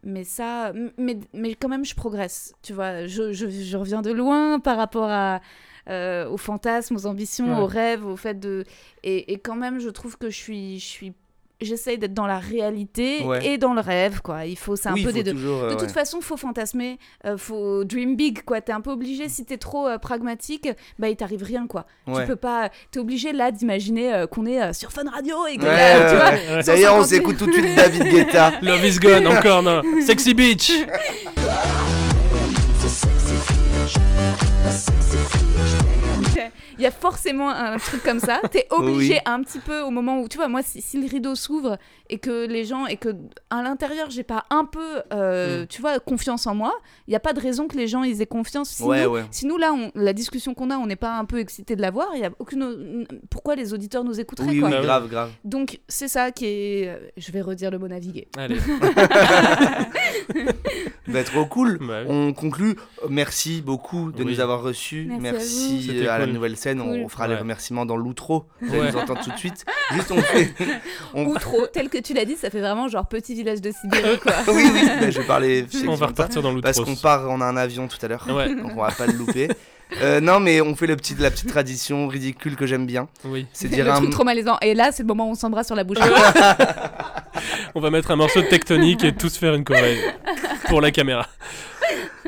mais ça, mais, mais quand même, je progresse. Tu vois, je, je, je reviens de loin par rapport à, euh, aux fantasmes, aux ambitions, Ouais. aux rêves, au fait de. Et, et quand même, je trouve que je suis. Je suis J'essaye d'être dans la réalité Ouais. et dans le rêve, quoi. Il faut, c'est un Oui, peu des deux. toujours, euh, De toute ouais. façon, faut fantasmer, euh, faut dream big, quoi. T'es un peu obligé, si t'es trop euh, pragmatique, bah il t'arrive rien, quoi. Ouais. Tu peux pas, t'es obligé là d'imaginer euh, qu'on est euh, sur Fun Radio et que Ouais, là, ouais, tu vois. ouais. D'ailleurs, on 150 000. s'écoute tout de suite David Guetta. Love is gone, encore, non. Sexy Beach. Il y a forcément un truc comme ça. T'es obligé Oui. un petit peu au moment où, tu vois, moi, si, si le rideau s'ouvre et que les gens, et que à l'intérieur, j'ai pas un peu, euh, Mm. tu vois, confiance en moi, il y a pas de raison que les gens ils aient confiance. Si Ouais, nous, ouais. si nous, là, on- la discussion qu'on a, on n'est pas un peu excité de la voir, il y a aucune. Pourquoi les auditeurs nous écouteraient, Oui, quoi oui, grave, grave. Donc, c'est ça qui est. euh, Je vais redire le mot naviguer. Allez. Bah, trop cool. Bah. On conclut. Merci beaucoup de Oui. nous avoir reçus. Merci à Merci, euh, la nouvelle scène. On fera les remerciements dans l'outro. Vous allez Ouais. nous entendre tout de suite. Juste, on fait. on- tel que tu l'as dit, ça fait vraiment genre petit village de Sibérie, quoi. oui, oui. bah, je vais parler. On va repartir dans l'outro. Parce qu'on part, on a un avion tout à l'heure. Ouais. Donc on va pas le louper. Euh, non, mais on fait le petit, la petite tradition ridicule que j'aime bien. Oui. C'est le dire un. truc trop malaisant. Et là, c'est le moment où on s'embrasse sur la bouche. On va mettre un morceau de tectonique et tous faire une choré pour la caméra.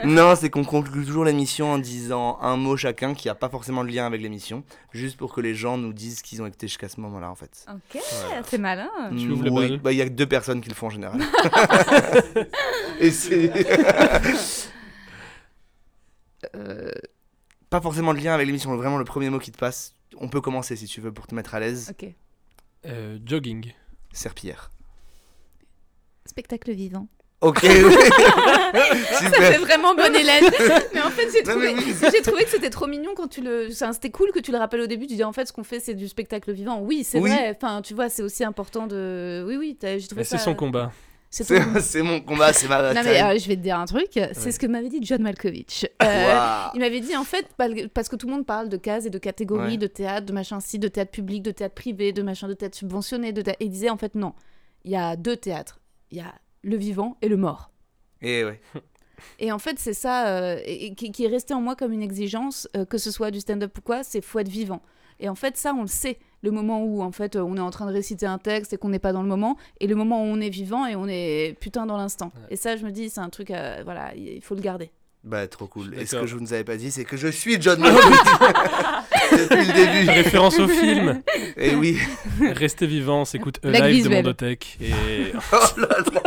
Non, c'est qu'on conclut toujours l'émission en disant un mot chacun qui a pas forcément de lien avec l'émission, juste pour que les gens nous disent ce qu'ils ont écouté jusqu'à ce moment-là en fait. ok, c'est malin. Tu ouvres le bal. bah, il y a que deux personnes qui le font en général. Et c'est Euh, pas forcément de lien avec l'émission, vraiment le premier mot qui te passe. On peut commencer si tu veux pour te mettre à l'aise. ok. Euh, jogging. Serpillière. Spectacle vivant. Ok. Ça fait vraiment bonne élève. mais en fait, j'ai trouvé, mais oui. j'ai trouvé que c'était trop mignon quand tu le. enfin, C'était cool que tu le rappelles au début. Tu dis en fait, ce qu'on fait, c'est du spectacle vivant. Oui, c'est Oui. vrai. Enfin, tu vois, c'est aussi important de. Oui, oui. J'ai trouvé ça. c'est son combat. C'est mon combat, c'est ma Non mais euh, je vais te dire un truc. C'est ce que m'avait dit John Malkovich. Euh. Il m'avait dit en fait parce que tout le monde parle de cases et de catégories Ouais. de théâtre, de machin ci, de théâtre public, de théâtre privé, de machin de théâtre subventionné, de et il disait en fait non, il y a deux théâtres, il y a le vivant et le mort. Et ouais. Et en fait c'est ça euh, et- et qui, qui est resté en moi comme une exigence euh, que ce soit du stand-up ou quoi, c'est faut être vivant. Et en fait ça on le sait, le moment où en fait on est en train de réciter un texte et qu'on n'est pas dans le moment, et le moment où on est vivant et on est putain dans l'instant. Et ça je me dis c'est un truc euh, voilà il faut le garder. Bah trop cool. Et ce que je vous avais pas dit, c'est que je suis John Malkovich depuis le début. Référence au film. Et oui. Restez vivants, on s'écoute Live de. Mondothèque. Et, Oh là là.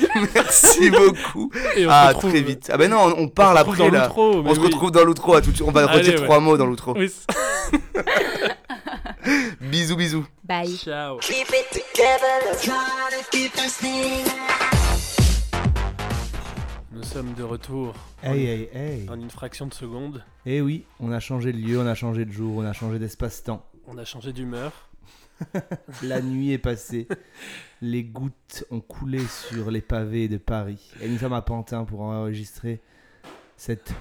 Merci beaucoup. et on Ah retrouve, très vite. Ah ben non, on, parle se retrouve après dans là. On se retrouve dans l'outro. à tout. On va Allez, redire ouais. trois mots dans l'outro. Oui. Bisous bisous. Bye. Ciao. Nous sommes de retour Hey, hey, hey. en une fraction de seconde. Eh oui, on a changé de lieu, on a changé de jour, on a changé d'espace-temps. On a changé d'humeur. La nuit est passée. Les gouttes ont coulé sur les pavés de Paris. Et nous sommes à Pantin pour enregistrer cette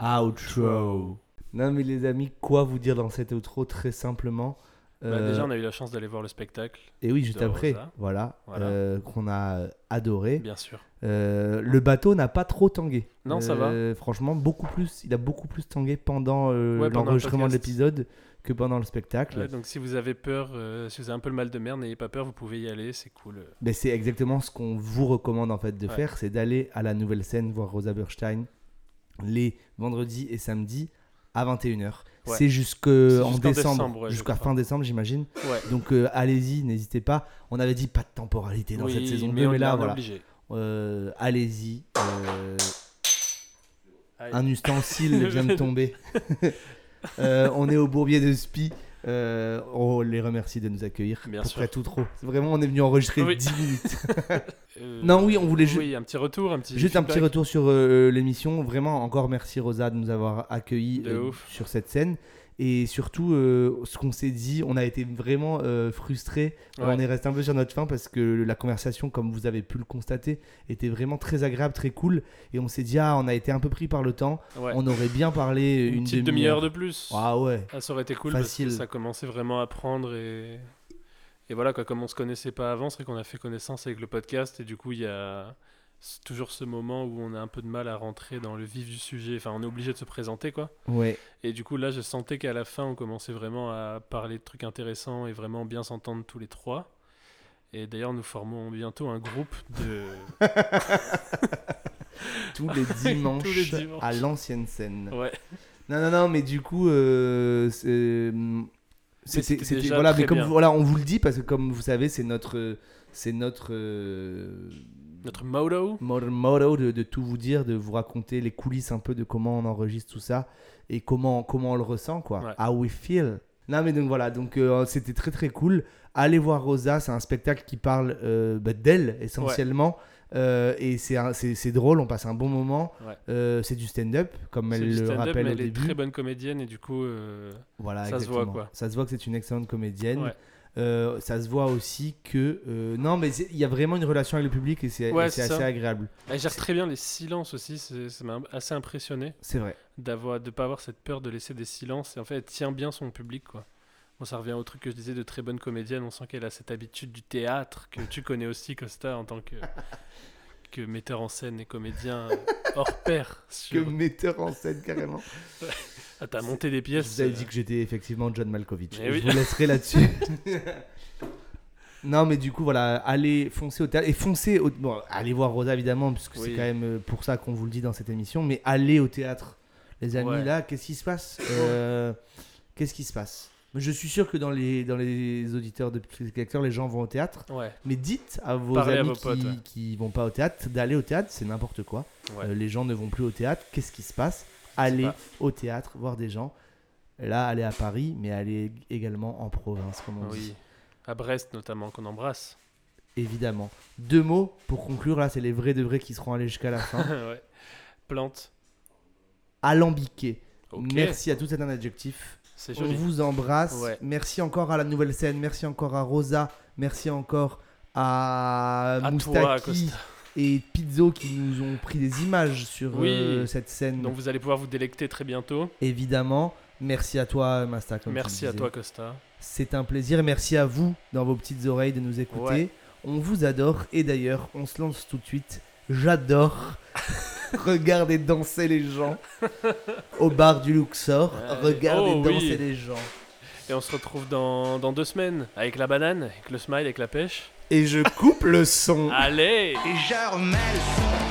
outro. Non mais les amis, quoi vous dire dans cette outro très simplement Bah, Euh, déjà, on a eu la chance d'aller voir le spectacle, Et oui, juste après, Rosa. voilà, Voilà. euh, qu'on a euh, adoré. bien sûr. Euh, le bateau n'a pas trop tangué. Non, ça va. Euh, Franchement, beaucoup plus. Il a beaucoup plus tangué pendant euh, Ouais, l'enregistrement de l'épisode que pendant le spectacle. Ouais, donc si vous avez peur, euh, si vous avez un peu le mal de mer, n'ayez pas peur, vous pouvez y aller, c'est cool. Ben, c'est exactement ce qu'on vous recommande en fait de Ouais. faire, c'est d'aller à la nouvelle scène voir Rosa Berstein les vendredis et samedis à 21h. Ouais. C'est jusqu'en jusqu'en décembre, jusqu'à fin décembre j'imagine. Donc euh, allez-y, n'hésitez pas. On avait dit pas de temporalité dans oui, cette saison 2, mais, mais là voilà. Euh, allez-y. Allez. un ustensile vient de tomber. Euh, on est au Bourbier de Spi. Euh, on les remercie de nous accueillir. Bien pour sûr. près tout trop. Vraiment, on est venu enregistrer Oui. 10 minutes. Euh, Non, oui, on voulait ju- Oui, un petit retour, un petit. Juste un petit retour sur euh, l'émission. Vraiment, encore merci Rosa de nous avoir accueillis sur cette scène. Et surtout, euh, ce qu'on s'est dit, on a été vraiment euh, frustrés. Ouais. On est resté un peu sur notre faim parce que la conversation, comme vous avez pu le constater, était vraiment très agréable, très cool. Et on s'est dit, ah, on a été un peu pris par le temps. Ouais. On aurait bien parlé Une une, petite demi-heure de plus. Ah ouais. Ah, ça aurait été cool Facile. parce que ça commençait vraiment à prendre et et voilà quoi comme on se connaissait pas avant c'est vrai qu'on a fait connaissance avec le podcast et du coup il y a c'est toujours ce moment où on a un peu de mal à rentrer dans le vif du sujet enfin on est obligé de se présenter quoi Ouais. et du coup là je sentais qu'à la fin on commençait vraiment à parler de trucs intéressants et vraiment bien s'entendre tous les trois et d'ailleurs nous formons bientôt un groupe de Tous les dimanches, Tous les dimanches. à l'ancienne scène. ouais Non, non, non, mais du coup, euh, c'est- c'était, voilà, très mais comme bien. vous- voilà, on vous le dit parce que comme vous savez, c'est notre, c'est notre euh, notre motto mo- motto de, de tout vous dire, de vous raconter les coulisses un peu de comment on enregistre tout ça et comment, comment on le ressent, quoi. Ouais. How we feel. Non, mais donc voilà, donc euh, c'était très très cool. Allez voir Rosa, c'est un spectacle qui parle euh, bah, d'elle essentiellement. Euh, et c'est, drôle, on passe un bon moment. Ouais. Euh, c'est du stand-up, comme elle le rappelle mais au elle est début. très bonne comédienne et du coup euh, Voilà, Ça se voit, quoi. Ça se voit que c'est une excellente comédienne. Ouais. Euh, ça se voit aussi que euh, non, mais il y a vraiment une relation avec le public et c'est Ouais, assez ça. agréable. elle gère très bien les silences aussi ça m'a assez impressionné C'est vrai. de pas avoir cette peur de laisser des silences et en fait elle tient bien son public quoi bon ça revient au truc que je disais de très bonne comédienne on sent qu'elle a cette habitude du théâtre que tu connais aussi Costa en tant que que metteur en scène et comédien hors pair Que sur... metteur en scène carrément. Ah, t'as monté des Je pièces vous avais euh, dit que j'étais effectivement John Malkovich. Eh oui. Je vous laisserai là-dessus. non, mais du coup, voilà, allez foncer au théâtre. Et foncez, au... bon, allez voir Rosa évidemment, puisque c'est Oui. quand même euh, pour ça qu'on vous le dit dans cette émission. Mais allez au théâtre, les amis. Ouais. Là, qu'est-ce qui se passe Euh, Qu'est-ce qui se passe? Je suis sûr que dans les, dans les auditeurs de Petit Acteur, les gens vont au théâtre. ouais Mais dites à vos Parlez à amis vos potes, qui, ouais. qui vont pas au théâtre d'aller au théâtre, c'est n'importe quoi. Ouais. Euh, les gens ne vont plus au théâtre. Qu'est-ce qui se passe? Allez pas. au théâtre, voir des gens. Là, allez à Paris, mais allez également en province, comme on oui dit. à Brest notamment qu'on embrasse Évidemment. Deux mots pour conclure. Là, c'est les vrais de vrais qui seront allés jusqu'à la fin. ouais. plante Alambiqué. Merci à tous, c'est un adjectif. On vous embrasse. Ouais. Merci encore à la nouvelle scène. Merci encore à Rosa. Merci encore à, À Moustaki Costa. Et Pizzo qui nous ont pris des images sur Oui. euh, cette scène. donc vous allez pouvoir vous délecter très bientôt Évidemment. Merci à toi, Masta. comme merci à toi Costa C'est un plaisir merci à vous dans vos petites oreilles de nous écouter. Ouais. On vous adore et d'ailleurs, on se lance tout de suite. J'adore regarder danser les gens au bar du Luxor. Ouais. Regarder Oh, oui. danser les gens. Et on se retrouve dans, dans deux semaines avec la banane, avec le smile, avec la pêche. Et je coupe le son. Allez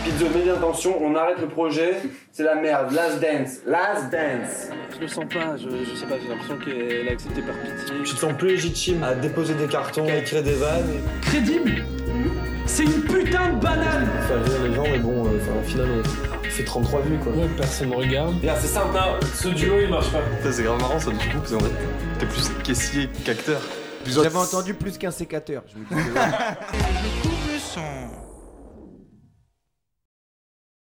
Pizzo, mets bien attention, on arrête le projet. C'est la merde. Last dance. Last dance. Je le sens pas, je, je sais pas, j'ai l'impression qu'elle a accepté par pitié. Tu te sens plus légitime à déposer des cartons, à écrire des vannes, Crédible C'est une putain de banane faire rire les gens, mais bon, euh, enfin, au final, on fait 33 vues quoi. Ouais, personne me regarde. C'est simple. Non, ce duo il marche pas. Ça, C'est grave marrant ça du coup, parce qu'en fait, t'es plus caissier qu'acteur. J'avais entendu plus qu'un sécateur. Je me disais, le